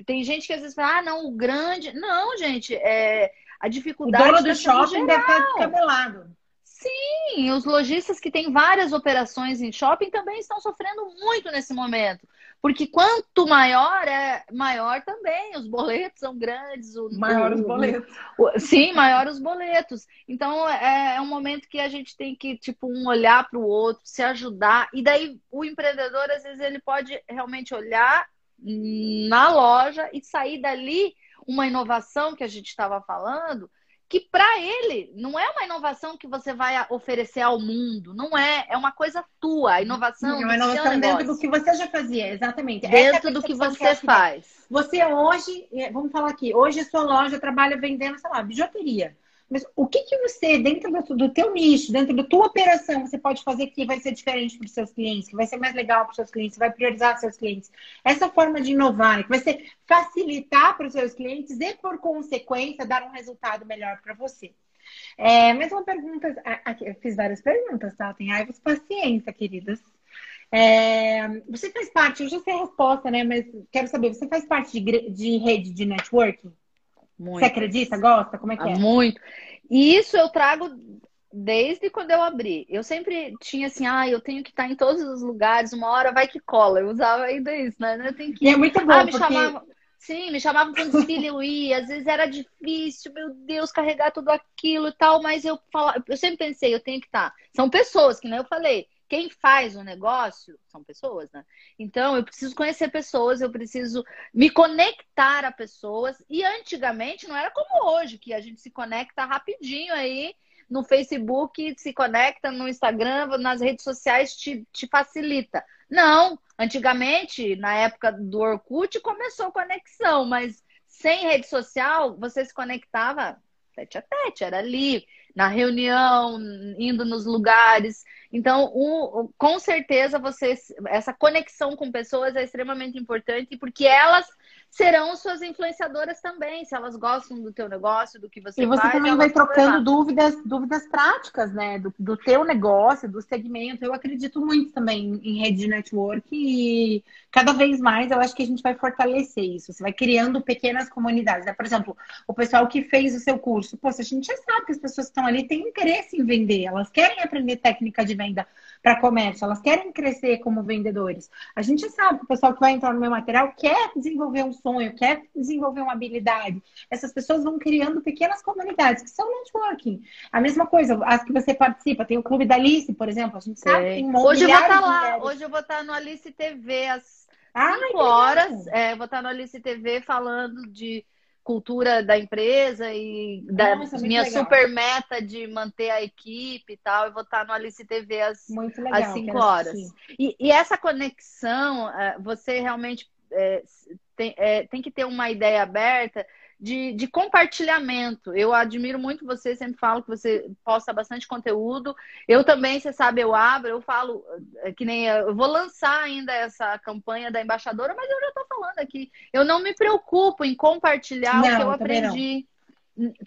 Tem gente que às vezes fala, ah, não, o grande. Não, gente, é a dificuldade. O dono do shopping deve estar descabelado. Sim, os lojistas que têm várias operações em shopping também estão sofrendo muito nesse momento. Porque quanto maior é, maior também. Os boletos são grandes. O, maior os boletos. O, sim, maior os boletos. Então é, é, um momento que a gente tem que, tipo, um olhar para o outro, se ajudar. E daí o empreendedor, às vezes, ele pode realmente olhar na loja e sair dali uma inovação que a gente estava falando que para ele não é uma inovação que você vai oferecer ao mundo, não é, é uma coisa tua, a inovação. É uma inovação dentro do que você já fazia, exatamente. Dentro é do que você que faz. Você hoje, é, vamos falar aqui, hoje a sua loja trabalha vendendo, sei lá, bijuteria. Mas o que, que você, dentro do, do teu nicho, dentro da tua operação, você pode fazer que vai ser diferente para os seus clientes, que vai ser mais legal para os seus clientes, vai priorizar seus clientes? Essa forma de inovar, que vai ser facilitar para os seus clientes e, por consequência, dar um resultado melhor para você. É, mais uma pergunta. Aqui, eu fiz várias perguntas, tá? Tem ai, paciência, queridas. É, você faz parte, eu já sei a resposta, né? Mas quero saber, você faz parte de, de rede de networking? Muito. Você acredita? Gosta? Como é que é? Muito. E isso eu trago desde quando eu abri. Eu sempre tinha assim, ah, eu tenho que estar em todos os lugares, uma hora vai que cola. Eu usava ainda isso, né? Eu tenho que... E é muito bom, ah, me porque... chamava... Sim, me chamavam para um desfile, eu ia. Às vezes era difícil, meu Deus, carregar tudo aquilo e tal, mas eu falava, eu sempre pensei, eu tenho que estar. São pessoas, que nem eu falei, quem faz o negócio são pessoas, né? Então eu preciso conhecer pessoas, eu preciso me conectar a pessoas. E antigamente não era como hoje, que a gente se conecta rapidinho aí no Facebook, se conecta no Instagram, nas redes sociais te, te facilita. Não, antigamente, na época do Orkut, começou conexão, mas sem rede social, você se conectava tete a tete, era ali na reunião, indo nos lugares. Então, um, com certeza, você, essa conexão com pessoas é extremamente importante, porque elas serão suas influenciadoras também, se elas gostam do teu negócio, do que você faz. E você faz, também vai trocando dúvidas, dúvidas práticas, né? Do, do teu negócio, do segmento. Eu acredito muito também em rede de network e cada vez mais eu acho que a gente vai fortalecer isso. Você vai criando pequenas comunidades. Né? Por exemplo, o pessoal que fez o seu curso. Poxa, a gente já sabe que as pessoas que estão ali têm interesse em vender, elas querem aprender técnica de venda para comércio, elas querem crescer como vendedores. A gente sabe que o pessoal que vai entrar no meu material quer desenvolver um sonho, quer desenvolver uma habilidade. Essas pessoas vão criando pequenas comunidades, que são networking. A mesma coisa, as que você participa, tem o Clube da Alice, por exemplo, a gente sabe que tem Hoje eu vou estar tá lá, hoje eu vou estar tá no Alice TV às 5 horas. É, vou estar tá no Alice TV falando de cultura da empresa e da Nossa, minha legal. super meta de manter a equipe e tal. Eu vou estar no Alice TV às, legal, às 5 horas. E, e, essa conexão, é, você realmente é, tem, é, tem que ter uma ideia aberta de, de, compartilhamento. Eu admiro muito você, sempre falo que você posta bastante conteúdo. Eu também, você sabe, eu abro, eu falo é, que nem eu vou lançar ainda essa campanha da embaixadora, mas eu já estou falando aqui. Eu não me preocupo em compartilhar não, o que eu aprendi. Não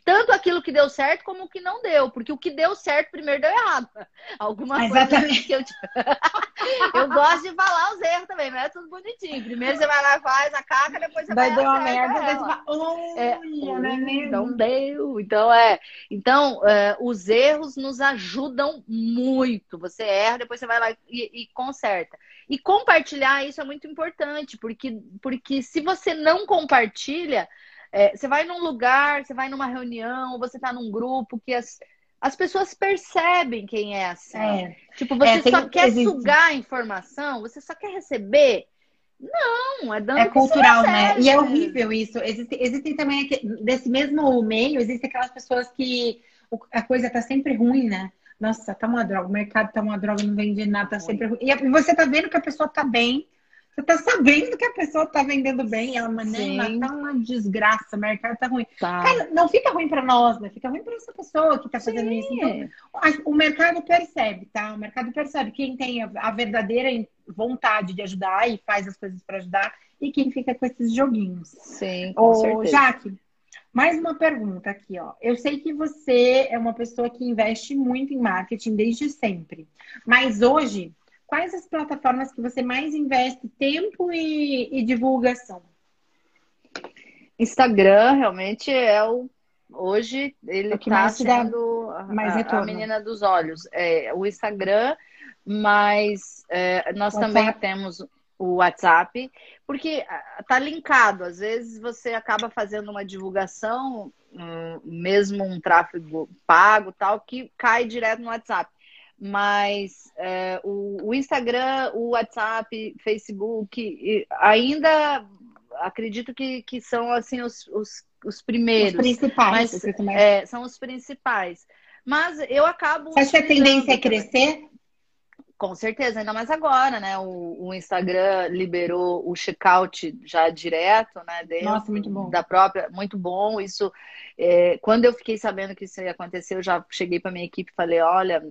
tanto aquilo que deu certo como o que não deu, porque o que deu certo primeiro deu errado. Alguma Exatamente. coisa que eu eu gosto de falar os erros também, mas é tudo bonitinho. Primeiro você vai lá e faz a caca, depois você vai dar uma merda, depois você vai, oh, é, não, é não deu. Então é, então é, os erros nos ajudam muito. Você erra, depois você vai lá e, e conserta. E compartilhar isso é muito importante, porque porque se você não compartilha é, você vai num lugar, você vai numa reunião, você está num grupo que as, as pessoas percebem quem é assim. É. Tipo, você é, tem, só quer existe. sugar a informação, você só quer receber. Não, é dando É cultural, né? E é horrível isso. Existe, existem também, desse mesmo meio, existem aquelas pessoas que a coisa tá sempre ruim, né? Nossa, tá uma droga, o mercado tá uma droga, não vende nada, tá sempre ruim. E você tá vendo que a pessoa tá bem, você tá sabendo que a pessoa tá vendendo bem, ela, mas não, tá uma desgraça, o mercado tá ruim. Tá. Cara, não fica ruim para nós, né? Fica ruim para essa pessoa que tá fazendo Sim. isso. Então, o mercado percebe, tá? O mercado percebe quem tem a verdadeira vontade de ajudar e faz as coisas para ajudar e quem fica com esses joguinhos. Sim, com Ô, certeza. Jaque, mais uma pergunta aqui, ó. Eu sei que você é uma pessoa que investe muito em marketing desde sempre, mas hoje quais as plataformas que você mais investe tempo e, e divulgação? Instagram realmente é o hoje ele está sendo mais a, a, menina dos olhos. É, o Instagram, mas é, nós WhatsApp. também temos o WhatsApp, porque tá linkado. Às vezes você acaba fazendo uma divulgação, um, mesmo um tráfego pago, tal, que cai direto no WhatsApp mas é, o, o, Instagram, o WhatsApp, Facebook, ainda acredito que, que são assim os, os, os primeiros. Os principais. Mas, é, são os principais. Mas eu acabo. Você acha que a tendência é crescer? Com certeza, ainda mais agora, né? O, o Instagram liberou o checkout já direto, né? Dentro Nossa, muito bom. Da própria, muito bom. Isso, é, quando eu fiquei sabendo que isso ia acontecer, eu já cheguei para minha equipe e falei: olha,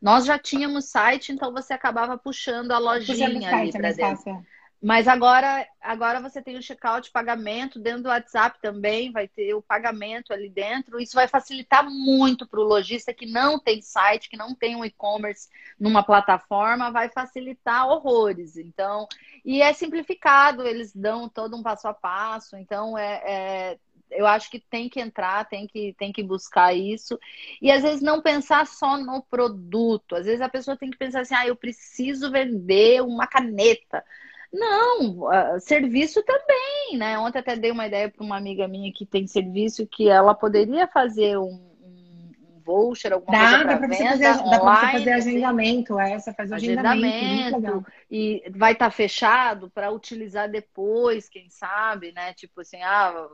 nós já tínhamos site, então você acabava puxando a lojinha puxando ali para dentro. Mas agora, agora você tem o checkout pagamento dentro do WhatsApp também, vai ter o pagamento ali dentro. Isso vai facilitar muito para o lojista que não tem site, que não tem um e-commerce numa plataforma, vai facilitar horrores. Então, e é simplificado, eles dão todo um passo a passo. Então, é, é eu acho que tem que entrar, tem que, tem que buscar isso. E às vezes não pensar só no produto. Às vezes a pessoa tem que pensar assim: ah, eu preciso vender uma caneta. Não, uh, serviço também, né? Ontem até dei uma ideia para uma amiga minha que tem serviço que ela poderia fazer um, um, um voucher, alguma dá, coisa para venda você fazer, online. Dá para você fazer agendamento, é, você faz agendamento. agendamento e vai estar tá fechado para utilizar depois, quem sabe, né? Tipo assim, ah,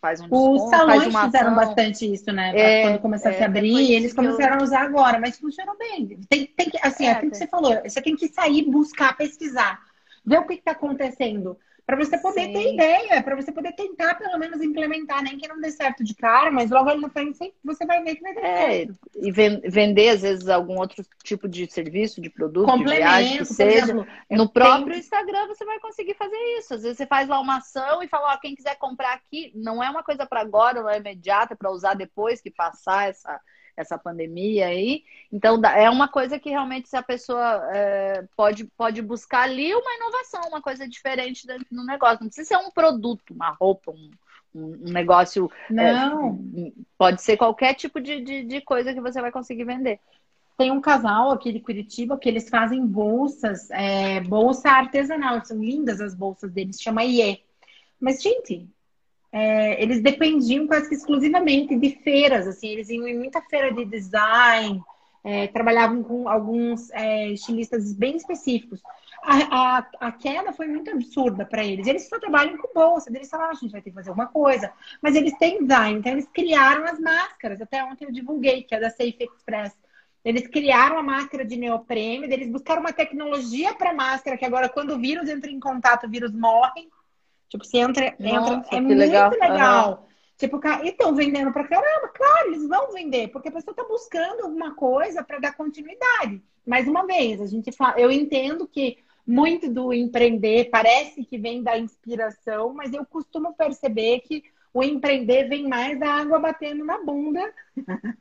faz um desconto, Os salões fizeram bastante isso, né? É, Quando começou é, a se abrir, eles começaram eu... a usar agora, mas funcionou bem. Tem, tem que, assim, é, é aquilo que você falou, você tem que sair, buscar, pesquisar, ver o que está acontecendo. Para você poder Sim. ter ideia, para você poder tentar pelo menos implementar, nem que não dê certo de cara, mas logo ali na frente você vai ver que vai dar é, certo. E vender, às vezes, algum outro tipo de serviço, de produto, de viagem, que seja. Exemplo, no próprio tenho... Instagram você vai conseguir fazer isso. Às vezes você faz lá uma ação e fala, ó, quem quiser comprar aqui, não é uma coisa para agora, não é imediata, para usar depois que passar essa essa pandemia aí. Então, é uma coisa que realmente se a pessoa é, pode, pode buscar ali uma inovação, uma coisa diferente no negócio. Não precisa ser um produto, uma roupa, um, um negócio. É, Não. É, pode ser qualquer tipo de, de, de coisa que você vai conseguir vender. Tem um casal aqui de Curitiba que eles fazem bolsas, é, bolsa artesanal. São lindas as bolsas deles, chama IE. Mas, gente, é, eles dependiam quase que exclusivamente de feiras, assim, eles iam em muita feira de design, é, trabalhavam com alguns é, estilistas bem específicos. A, a, a, queda foi muito absurda para eles. Eles só trabalham com bolsa, eles falaram, ah, a gente vai ter que fazer alguma coisa. Mas eles têm design, então eles criaram as máscaras. Até ontem eu divulguei, que é da Safe Express. Eles criaram a máscara de neoprene, eles buscaram uma tecnologia para máscara, que agora, quando o vírus entra em contato, o vírus morre. Tipo, se entra, Nossa, entra é muito legal. legal. Uhum. Tipo, e estão vendendo pra caramba? Claro, eles vão vender, porque a pessoa está buscando alguma coisa para dar continuidade. Mais uma vez, a gente fala, eu entendo que muito do empreender parece que vem da inspiração, mas eu costumo perceber que o empreender vem mais da água batendo na bunda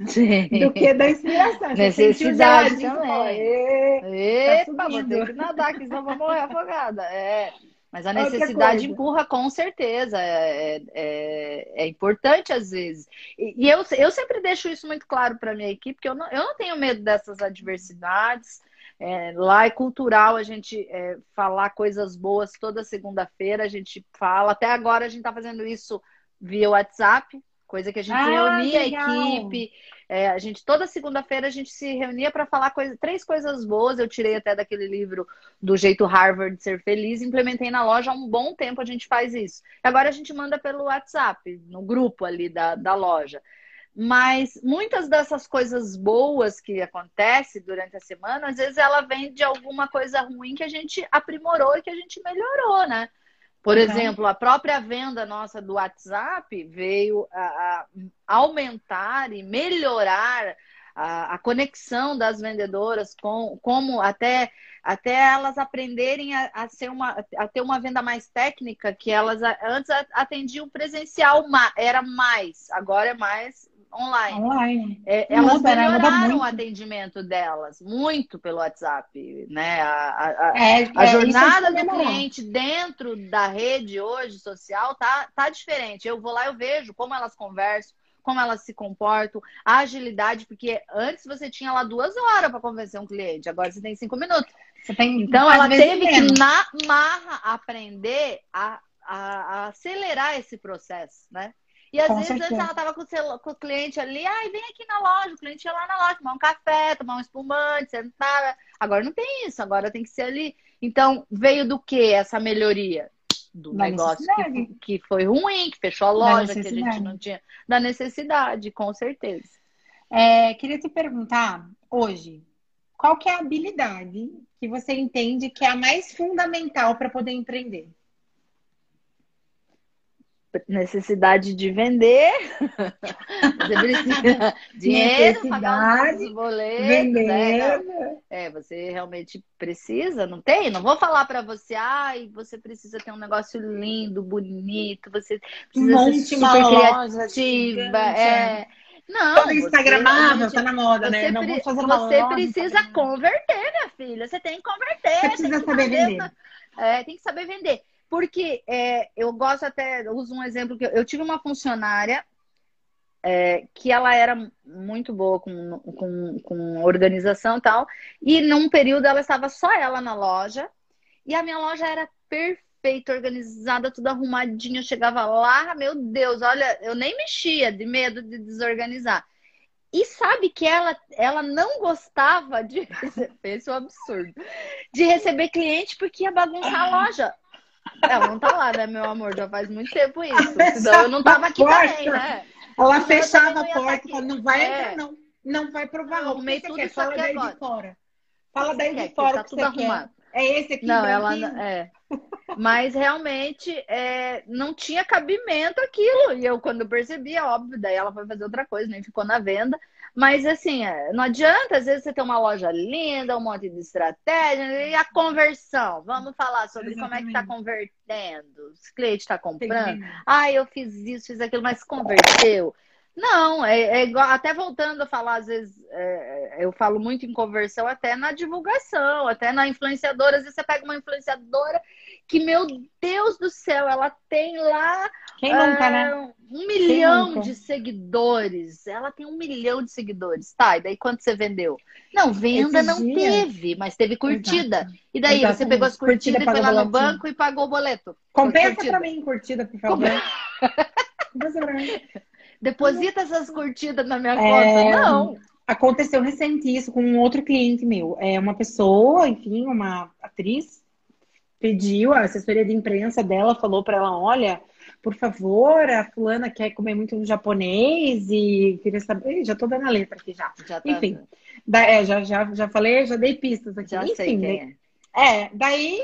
Sim. do que da inspiração. Necessidade também. Epa, tá vou ter que nadar, que senão vou morrer afogada. É. Mas a necessidade empurra com certeza. É, é, é, é, importante às vezes. E, e, eu, eu sempre deixo isso muito claro para minha equipe, que eu não, eu não tenho medo dessas adversidades. É, lá é cultural a gente é, falar coisas boas toda segunda-feira. A gente fala. Até agora a gente está fazendo isso via WhatsApp, coisa que a gente ah, reunia a equipe. É, a gente toda segunda-feira a gente se reunia para falar coisa, três coisas boas. Eu tirei até daquele livro do jeito Harvard ser feliz, implementei na loja há um bom tempo a gente faz isso. Agora a gente manda pelo WhatsApp, no grupo ali da, da loja. Mas muitas dessas coisas boas que acontecem durante a semana, às vezes ela vem de alguma coisa ruim que a gente aprimorou e que a gente melhorou, né? Por uhum. exemplo, a própria venda nossa do WhatsApp veio a, a aumentar e melhorar a, a, conexão das vendedoras com como até até elas aprenderem a, a, ser uma a ter uma venda mais técnica que elas antes atendiam presencial era mais agora é mais online. online. É, elas melhoraram o atendimento delas muito pelo WhatsApp, né? A, a, é, a é, jornada do cliente dentro da rede hoje social tá, tá diferente. Eu vou lá, eu vejo como elas conversam, como elas se comportam, a agilidade, porque antes você tinha lá duas horas para convencer um cliente, agora você tem cinco minutos. Tem, então ela teve que na marra aprender a, a, a acelerar esse processo, né? E às com vezes certeza. antes ela tava com o, com o, cliente ali, ai, vem aqui na loja, o cliente ia lá na loja, tomar um café, tomar um espumante, sentar. Agora não tem isso, agora tem que ser ali. Então, veio do que essa melhoria? Do da negócio que, que, foi ruim, que fechou a loja, que a gente não tinha. Da necessidade, com certeza. É, queria te perguntar, hoje, qual que é a habilidade que você entende que é a mais fundamental para poder empreender? Necessidade de vender, você precisa dinheiro, pagar os boletos, vender. Né? É, você realmente precisa, não tem? Não vou falar para você, ai, você precisa ter um negócio lindo, bonito, você precisa um ser super criativa, é. Não, Todo Instagramável, tá na moda, né? Não vou fazer uma Você precisa converter, minha filha. Você tem que converter. Você precisa saber vender. É, tem que saber vender. Porque é, eu gosto até, eu uso um exemplo que eu, eu tive uma funcionária é, que ela era muito boa com, com, com organização e tal, e num período ela estava só ela na loja, e a minha loja era perfeita, organizada, tudo arrumadinho. Eu chegava lá, meu Deus, olha, eu nem mexia de medo de desorganizar. E sabe que ela, ela não gostava de receber, esse é um absurdo, de receber cliente porque ia bagunçar a loja. Ela não tá lá, né, meu amor? Já faz muito tempo isso. Senão eu não tava aqui também, né? Ela fechava a porta e falava, não vai é. entrar, não. Não vai provar. Não, o tudo quer? Fala daí agora. de fora. Fala daí de fora tá que tudo arrumado. Quer. É esse aqui, Não, ela é. Mas realmente é, não tinha cabimento aquilo. E eu, quando percebi, é óbvio, daí ela foi fazer outra coisa, nem ficou na venda. Mas assim, é, não adianta, às vezes você tem uma loja linda, um monte de estratégia, e a conversão. Vamos falar sobre Exatamente. como é que está convertendo. O cliente está comprando. Ah, eu fiz isso, fiz aquilo, mas converteu. Não, é, é, igual, até voltando a falar, às vezes, é, eu falo muito em conversão, até na divulgação, até na influenciadora. Às vezes você pega uma influenciadora que, meu Deus do céu, ela tem lá Quem nunca, né? Ah, um milhão de seguidores. Ela tem um milhão de seguidores. Tá, e daí quanto você vendeu? Não, venda Esse não dia... teve, mas teve curtida. Exato. E daí Exatamente. você pegou as curtidas curtida, e foi lá no banco e pagou o boleto. Compensa pra mim curtida, por favor. Compensa pra mim. Deposita essas curtidas na minha conta. É... Não. Aconteceu recente isso com um outro cliente meu. É uma pessoa, enfim, uma atriz, pediu, a assessoria de imprensa dela falou para ela: olha, por favor, a fulana quer comer muito japonês e queria saber. Já tô dando a letra aqui já. já tá Enfim, da, é, já, já, já falei, já dei pistas aqui. Já Enfim, sei quem é. é, daí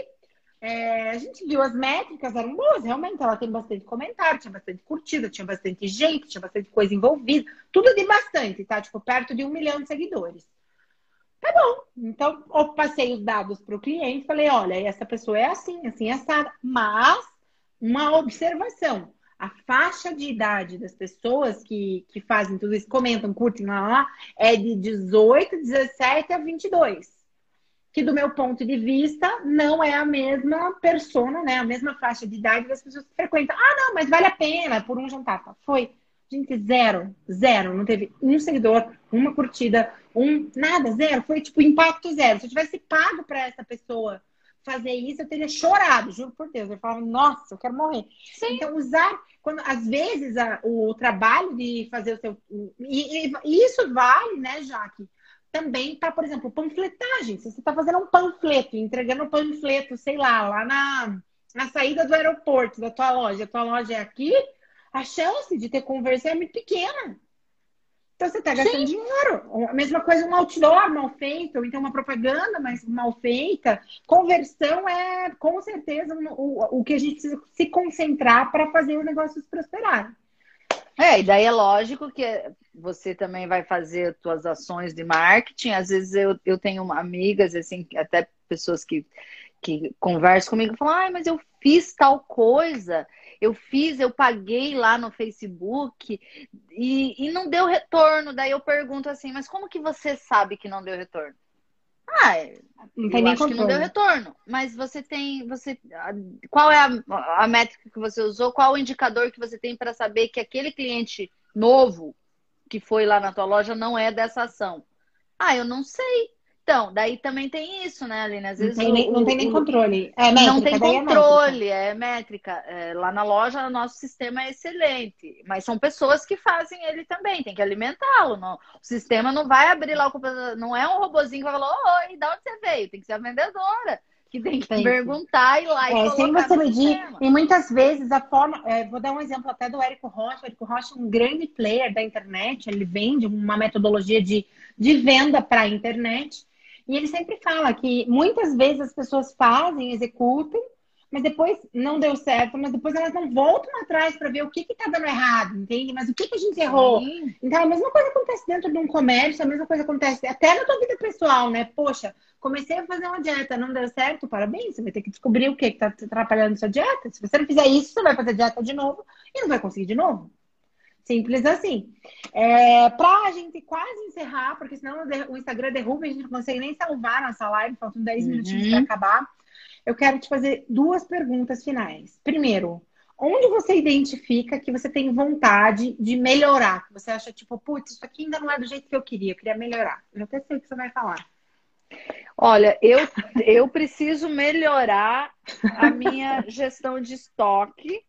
é, a gente viu as métricas, eram boas, realmente. Ela tem bastante comentário, tinha bastante curtida, tinha bastante gente, tinha bastante coisa envolvida. Tudo de bastante, tá? Tipo, perto de um milhão de seguidores. Tá bom. Então, eu passei os dados para o cliente, falei, olha, essa pessoa é assim, assim, assada. Mas, uma observação. A faixa de idade das pessoas que, que fazem tudo isso, comentam, curtem lá, lá, é de 18, 17 a 22 que do meu ponto de vista não é a mesma persona, né? A mesma faixa de idade das pessoas que frequentam. Ah, não, mas vale a pena por um jantar. Tá? Foi. Gente, zero, zero. Não teve um seguidor, uma curtida, um nada, zero. Foi tipo impacto zero. Se eu tivesse pago para essa pessoa fazer isso, eu teria chorado, juro por Deus. Eu falava, nossa, eu quero morrer. Sim. Então, usar, quando às vezes a, o trabalho de fazer o seu. E, e, isso vale, né, Jaque? Também para, por exemplo, panfletagem. Se você está fazendo um panfleto, entregando um panfleto, sei lá, lá na, na saída do aeroporto da tua loja, a tua loja é aqui, a chance de ter conversão é muito pequena. Então você está gastando Sim. dinheiro. A mesma coisa um outdoor mal feito, ou então uma propaganda mas mal feita. Conversão é com certeza o, o que a gente precisa se concentrar para fazer os negócios prosperarem. É, e daí é lógico que você também vai fazer suas ações de marketing. Às vezes eu, eu tenho amigas, assim, até pessoas que, que conversam comigo e falam, ai, mas eu fiz tal coisa, eu fiz, eu paguei lá no Facebook e, e não deu retorno. Daí eu pergunto assim, mas como que você sabe que não deu retorno? Ah, não tem eu nem acho controle. que não deu retorno. Mas você tem, você, qual é a, a métrica que você usou? Qual o indicador que você tem para saber que aquele cliente novo que foi lá na tua loja não é dessa ação? Ah, eu não sei. Então, daí também tem isso, né, Aline? Às vezes não tem, nem, não tem nem controle. É métrica, não tem controle, é métrica. É, métrica. É, lá na loja, o nosso sistema é excelente. Mas são pessoas que fazem ele também, tem que alimentá-lo. O sistema não vai abrir lá o computador. Não é um robozinho que vai falar, oi, de onde você veio? Tem que ser a vendedora. Que tem que tem perguntar e lá é, e Sem você medir. E muitas vezes a forma. É, vou dar um exemplo até do Érico Rocha. O Érico Rocha é um grande player da internet. Ele vende uma metodologia de, de venda para a internet. E ele sempre fala que muitas vezes as pessoas fazem, executam, mas depois não deu certo, mas depois elas não voltam atrás para ver o que está dando errado, entende? Mas o que, que a gente errou? Sim. Então, a mesma coisa acontece dentro de um comércio, a mesma coisa acontece até na tua vida pessoal, né? Poxa, comecei a fazer uma dieta, não deu certo, parabéns, você vai ter que descobrir o que está atrapalhando sua dieta. Se você não fizer isso, você vai fazer dieta de novo e não vai conseguir de novo. Simples assim. É, pra gente quase encerrar, porque senão o Instagram derruba e a gente não consegue nem salvar nossa live, faltam 10 uhum. minutinhos para acabar. Eu quero te fazer duas perguntas finais. Primeiro, onde você identifica que você tem vontade de melhorar? Que você acha, tipo, putz, isso aqui ainda não é do jeito que eu queria, eu queria melhorar. Eu até sei o que você vai falar. Olha, eu, eu preciso melhorar a minha gestão de estoque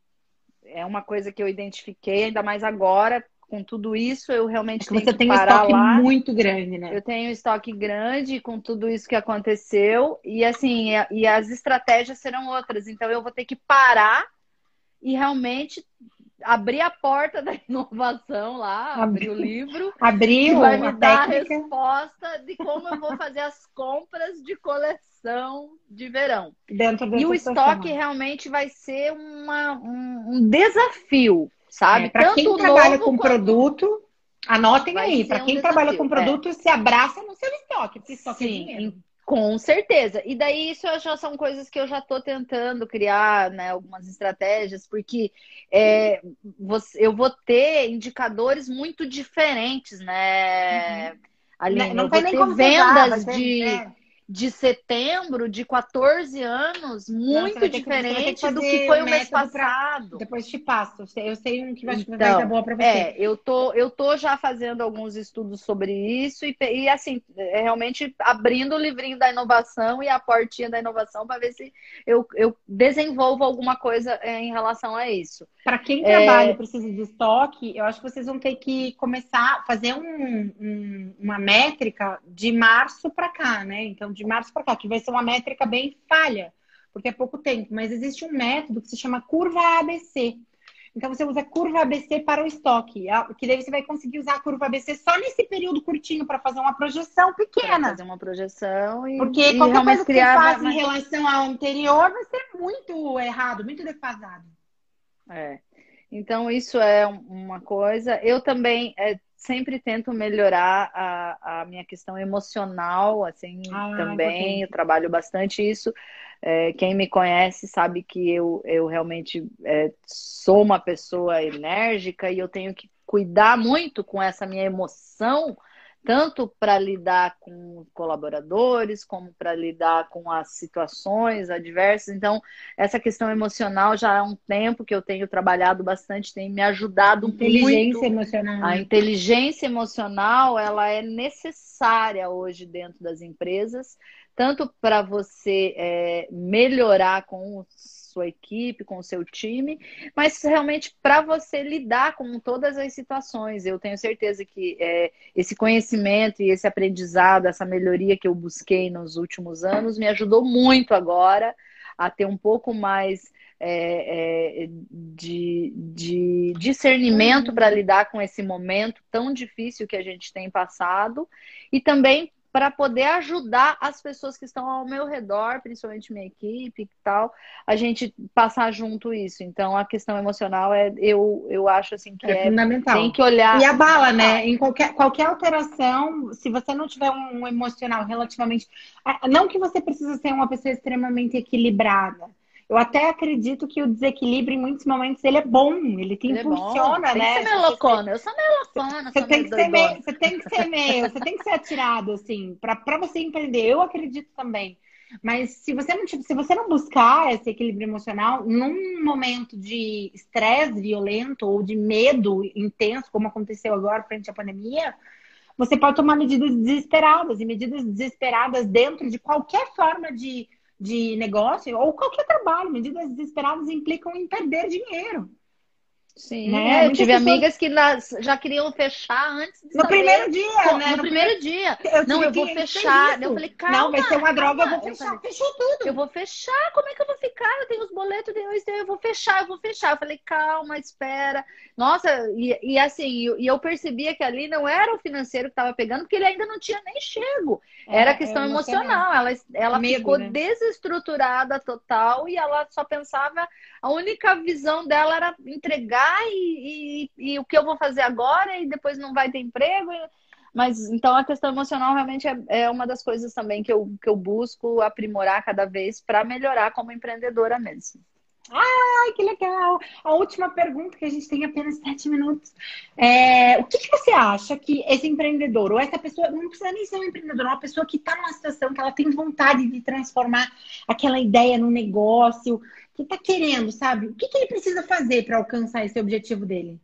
é uma coisa que eu identifiquei, ainda mais agora, com tudo isso, eu realmente é tenho você que tem parar um estoque lá. muito grande, né? Eu tenho um estoque grande com tudo isso que aconteceu e assim, e as estratégias serão outras. Então eu vou ter que parar e realmente abrir a porta da inovação lá, abrir o livro, abrir vai me a dar técnica. a resposta de como eu vou fazer as compras de coleção estação de verão. Dentro e o estoque realmente vai ser uma, um, um desafio, sabe? É, para quem trabalha com quanto... produto, anotem aí. Para quem um trabalha com produto, é. se abraça no seu estoque, porque estoque é Sim, é dinheiro. Com certeza. E daí isso já são coisas que eu já estou tentando criar, né? Algumas estratégias, porque é, você, eu vou ter indicadores muito diferentes, né? Uhum. Ali, não, não eu vou ter vendas de. Né? De setembro de 14 anos, muito Não, diferente que, do que foi o mês passado. Pra... Depois te passo. Eu sei um que vai, então, vai dar boa para você. É, eu tô, eu tô já fazendo alguns estudos sobre isso e, e assim, é realmente abrindo o livrinho da inovação e a portinha da inovação para ver se eu, eu desenvolvo alguma coisa é, em relação a isso. Para quem trabalha e é... precisa de estoque, eu acho que vocês vão ter que começar a fazer um, um, uma métrica de março para cá, né? Então, de março para cá, que vai ser uma métrica bem falha, porque é pouco tempo, mas existe um método que se chama curva ABC. Então você usa curva ABC para o estoque, que daí você vai conseguir usar a curva ABC só nesse período curtinho para fazer uma projeção pequena. Pra fazer uma projeção e porque e qualquer coisa que você faz em relação ao anterior vai ser muito errado, muito defasado. É. Então isso é uma coisa. Eu também é, sempre tento melhorar a, a minha questão emocional, assim, ah, também. Eu trabalho bastante isso. É, quem me conhece sabe que eu, eu realmente é, sou uma pessoa enérgica e eu tenho que cuidar muito com essa minha emoção tanto para lidar com colaboradores, como para lidar com as situações adversas. Então, essa questão emocional já há um tempo que eu tenho trabalhado bastante, tem me ajudado inteligência muito. emocional. A inteligência emocional, ela é necessária hoje dentro das empresas, tanto para você é, melhorar com os sua equipe, com o seu time, mas realmente para você lidar com todas as situações. Eu tenho certeza que é, esse conhecimento e esse aprendizado, essa melhoria que eu busquei nos últimos anos, me ajudou muito agora a ter um pouco mais é, é, de, de, discernimento para lidar com esse momento tão difícil que a gente tem passado e também para poder ajudar as pessoas que estão ao meu redor, principalmente minha equipe e tal, a gente passar junto isso. Então, a questão emocional é, eu, eu acho assim que é, é fundamental. Tem que olhar. E a bala, né? Em qualquer, qualquer alteração, se você não tiver um emocional relativamente. Não que você precisa ser uma pessoa extremamente equilibrada eu até acredito que o desequilíbrio, em muitos momentos, ele é bom, ele te ele impulsiona, é né? Tem que ser melocona. Eu sou melocona, você tem que ser meio, Você tem que ser meio, você tem que ser atirado, assim, para você empreender. Eu acredito também. Mas se você não se você não buscar esse equilíbrio emocional num momento de estresse violento ou de medo intenso, como aconteceu agora frente à pandemia, você pode tomar medidas desesperadas e medidas desesperadas dentro de qualquer forma de de negócio ou qualquer trabalho, medidas desesperadas implicam em perder dinheiro. Sim, né? eu tive pessoas... amigas que nas, já queriam fechar antes de No saber. primeiro dia, Pô, né? No, no primeiro, dia. Eu não, eu vou fechar. Eu falei, calma. Não, vai ser uma droga, calma. eu vou fechar. Eu falei, Fechou tudo. Eu vou fechar, como é que eu vou ficar? Eu tenho os boletos, eu tenho isso, eu vou fechar, eu vou fechar. Eu falei, calma, espera. Nossa, e, e assim, e eu percebia que ali não era o financeiro que estava pegando, porque ele ainda não tinha nem chego. É, era questão é emocional. Ela, ela Medo, ficou né? desestruturada total e ela só pensava, a única visão dela era entregar e, e e, e, o que eu vou fazer agora e depois não vai ter emprego. Mas então a questão emocional realmente é, é uma das coisas também que eu, que eu busco aprimorar cada vez para melhorar como empreendedora mesmo. Ai, que legal! A última pergunta, que a gente tem apenas sete minutos. É, o que, que, você acha que esse empreendedor, ou essa pessoa, não precisa nem ser um empreendedor, uma pessoa que está numa situação que ela tem vontade de transformar aquela ideia num negócio, que está querendo, sabe? O que, que ele precisa fazer para alcançar esse objetivo dele?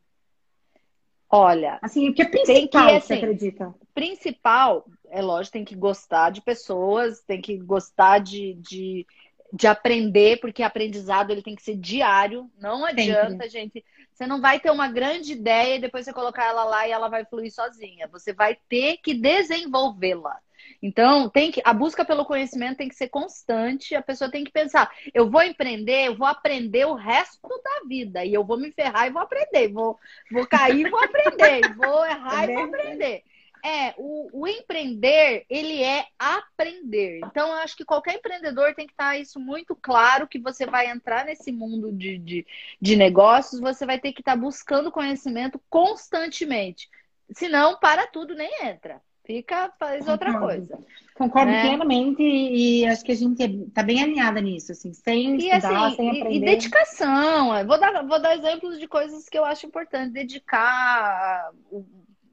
Olha, assim, o que é principal, que, assim, você acredita? Principal, é lógico, tem que gostar de pessoas, tem que gostar de, de, de aprender, porque aprendizado ele tem que ser diário. Não adianta, gente. Você não vai ter uma grande ideia e depois você colocar ela lá e ela vai fluir sozinha. Você vai ter que desenvolvê-la. Então, tem que a busca pelo conhecimento tem que ser constante. A pessoa tem que pensar: eu vou empreender, eu vou aprender o resto da vida e eu vou me ferrar e vou aprender, vou, vou cair e vou aprender, vou errar e vou aprender. É, o, o, empreender, ele é aprender. Então, eu acho que qualquer empreendedor tem que estar isso muito claro, que você vai entrar nesse mundo de, de, de negócios, você vai ter que estar buscando conhecimento constantemente. Senão, para tudo, nem entra. Fica, faz outra coisa. Concordo né? plenamente e acho que a gente está bem alinhada nisso, assim, sem e, estudar, assim, sem aprender. E dedicação. É. Vou dar, vou dar exemplos de coisas que eu acho importante. Dedicar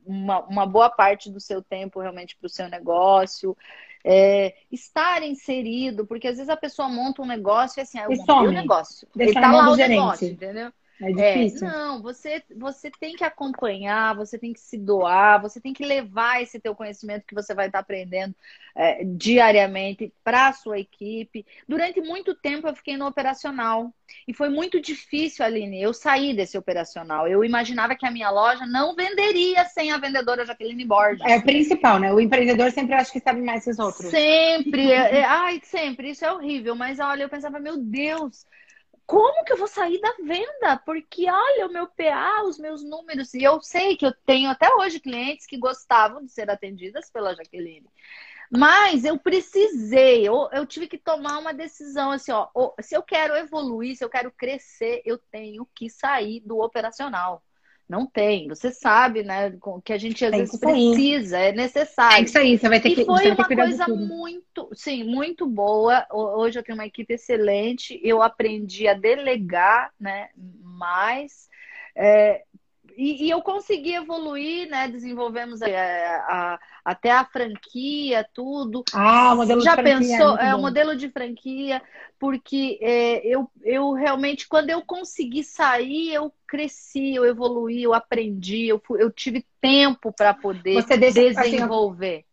uma, uma boa parte do seu tempo realmente para o seu negócio. É, estar inserido, porque às vezes a pessoa monta um negócio e assim, ah, eu montei o negócio. Ele tá lá o gerente. negócio, entendeu? É difícil. É, não, você, você tem que acompanhar, você tem que se doar, você tem que levar esse teu conhecimento que você vai estar aprendendo é, diariamente para a sua equipe. Durante muito tempo eu fiquei no operacional e foi muito difícil, Aline, eu sair desse operacional. Eu imaginava que a minha loja não venderia sem a vendedora Jaqueline Borges. É o principal, né? O empreendedor sempre acha que sabe mais que os outros. Sempre, é, é, ai, sempre, isso é horrível. Mas olha, eu pensava, meu Deus, como que eu vou sair da venda? Porque olha o meu PA, os meus números. E eu sei que eu tenho até hoje clientes que gostavam de ser atendidas pela Jaqueline. Mas eu precisei, eu, eu tive que tomar uma decisão assim, ó. Se eu quero evoluir, se eu quero crescer, eu tenho que sair do operacional. Não tem. Você sabe, né? Que a gente às tem vezes precisa, é necessário. É isso aí, você vai ter que. E foi uma coisa muito, sim, muito boa. Hoje eu tenho uma equipe excelente. Eu aprendi a delegar, né? Mais. É, e, e, eu consegui evoluir, né? Desenvolvemos a, a, até a franquia, tudo. Ah, o modelo Já de franquia. Já pensou? É, é o modelo de franquia, porque é, eu, eu realmente, quando eu consegui sair, eu cresci, eu evoluí, eu aprendi, eu, fui, eu tive tempo para poder deixa, assim, desenvolver. Assim,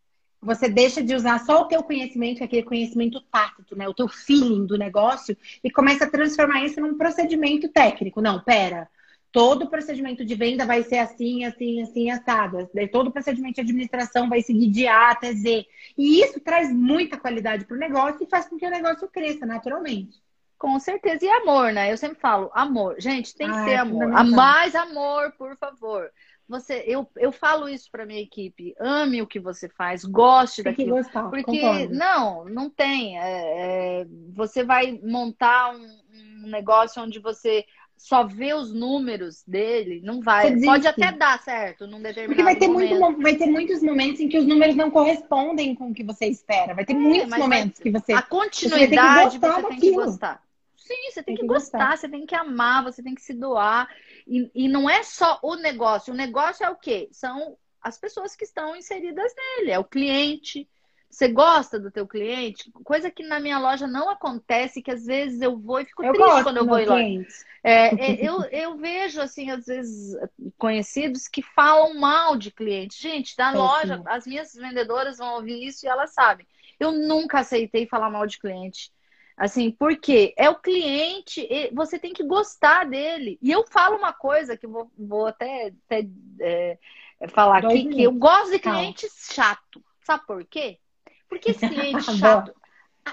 você deixa de usar só o teu conhecimento, aquele conhecimento tácito, né? O teu feeling do negócio e começa a transformar isso num procedimento técnico. Não, pera todo procedimento de venda vai ser assim, assim, assim, assado. Todo procedimento de administração vai seguir de A até Z. E isso traz muita qualidade para o negócio e faz com que o negócio cresça naturalmente. Com certeza. E amor, né? Eu sempre falo, amor. Gente, tem que ah, ter é amor. A mais amor, por favor. Você, eu, eu falo isso para minha equipe. Ame o que você faz, goste tem daquilo. Que gostar, porque concordo. não, não tem. É, é, você vai montar um, um negócio onde você só ver os números dele, não vai. Pode até dar certo num determinado Porque vai ter, momento. Muito, vai ter muitos momentos em que os números não correspondem com o que você espera. Vai ter é, muitos momentos que você. A continuidade você, você tem que gostar. Sim, você tem, tem que, que gostar, gostar, você tem que amar, você tem que se doar. E, e não é só o negócio. O negócio é o quê? São as pessoas que estão inseridas nele, é o cliente, você gosta do teu cliente? Coisa que na minha loja não acontece, que às vezes eu vou e fico eu triste quando eu vou em loja. É, é, eu, eu vejo, assim, às vezes, conhecidos que falam mal de cliente. Gente, da é loja, sim. as minhas vendedoras vão ouvir isso e elas sabem. Eu nunca aceitei falar mal de cliente. Assim, porque é o cliente, você tem que gostar dele. E eu falo uma coisa que eu vou, vou até, até é, falar Dois aqui, minutos. que eu gosto de cliente chato. Sabe por quê? Porque esse cliente chato,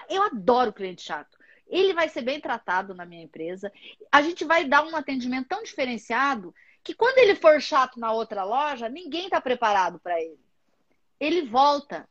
eu adoro cliente chato. Ele vai ser bem tratado na minha empresa. A gente vai dar um atendimento tão diferenciado que quando ele for chato na outra loja, ninguém está preparado para ele. Ele volta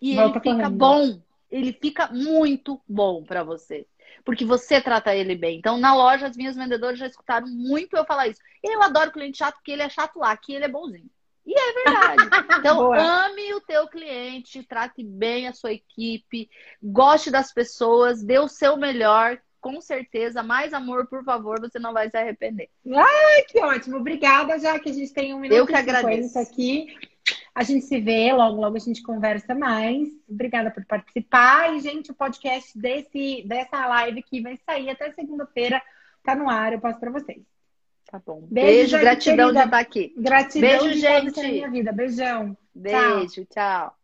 e volta ele fica bom. Ele fica muito bom para você. Porque você trata ele bem. Então, na loja, as minhas vendedoras já escutaram muito eu falar isso. Eu adoro cliente chato porque ele é chato lá, aqui ele é bonzinho. E é verdade. Então, ame o teu cliente, trate bem a sua equipe, goste das pessoas, dê o seu melhor. Com certeza, mais amor, por favor, você não vai se arrepender. Ai, que ótimo. Obrigada, já que a gente tem um minuto Eu que agradeço. aqui. A gente se vê, logo, logo a gente conversa mais. Obrigada por participar. E, gente, o podcast desse, dessa live que vai sair até segunda-feira tá no ar, eu passo para vocês. Tá bom. Beijo, Beijo gratidão querida. de estar aqui. Gratidão Beijo, gente. minha vida. Beijão. Beijo, tchau. tchau.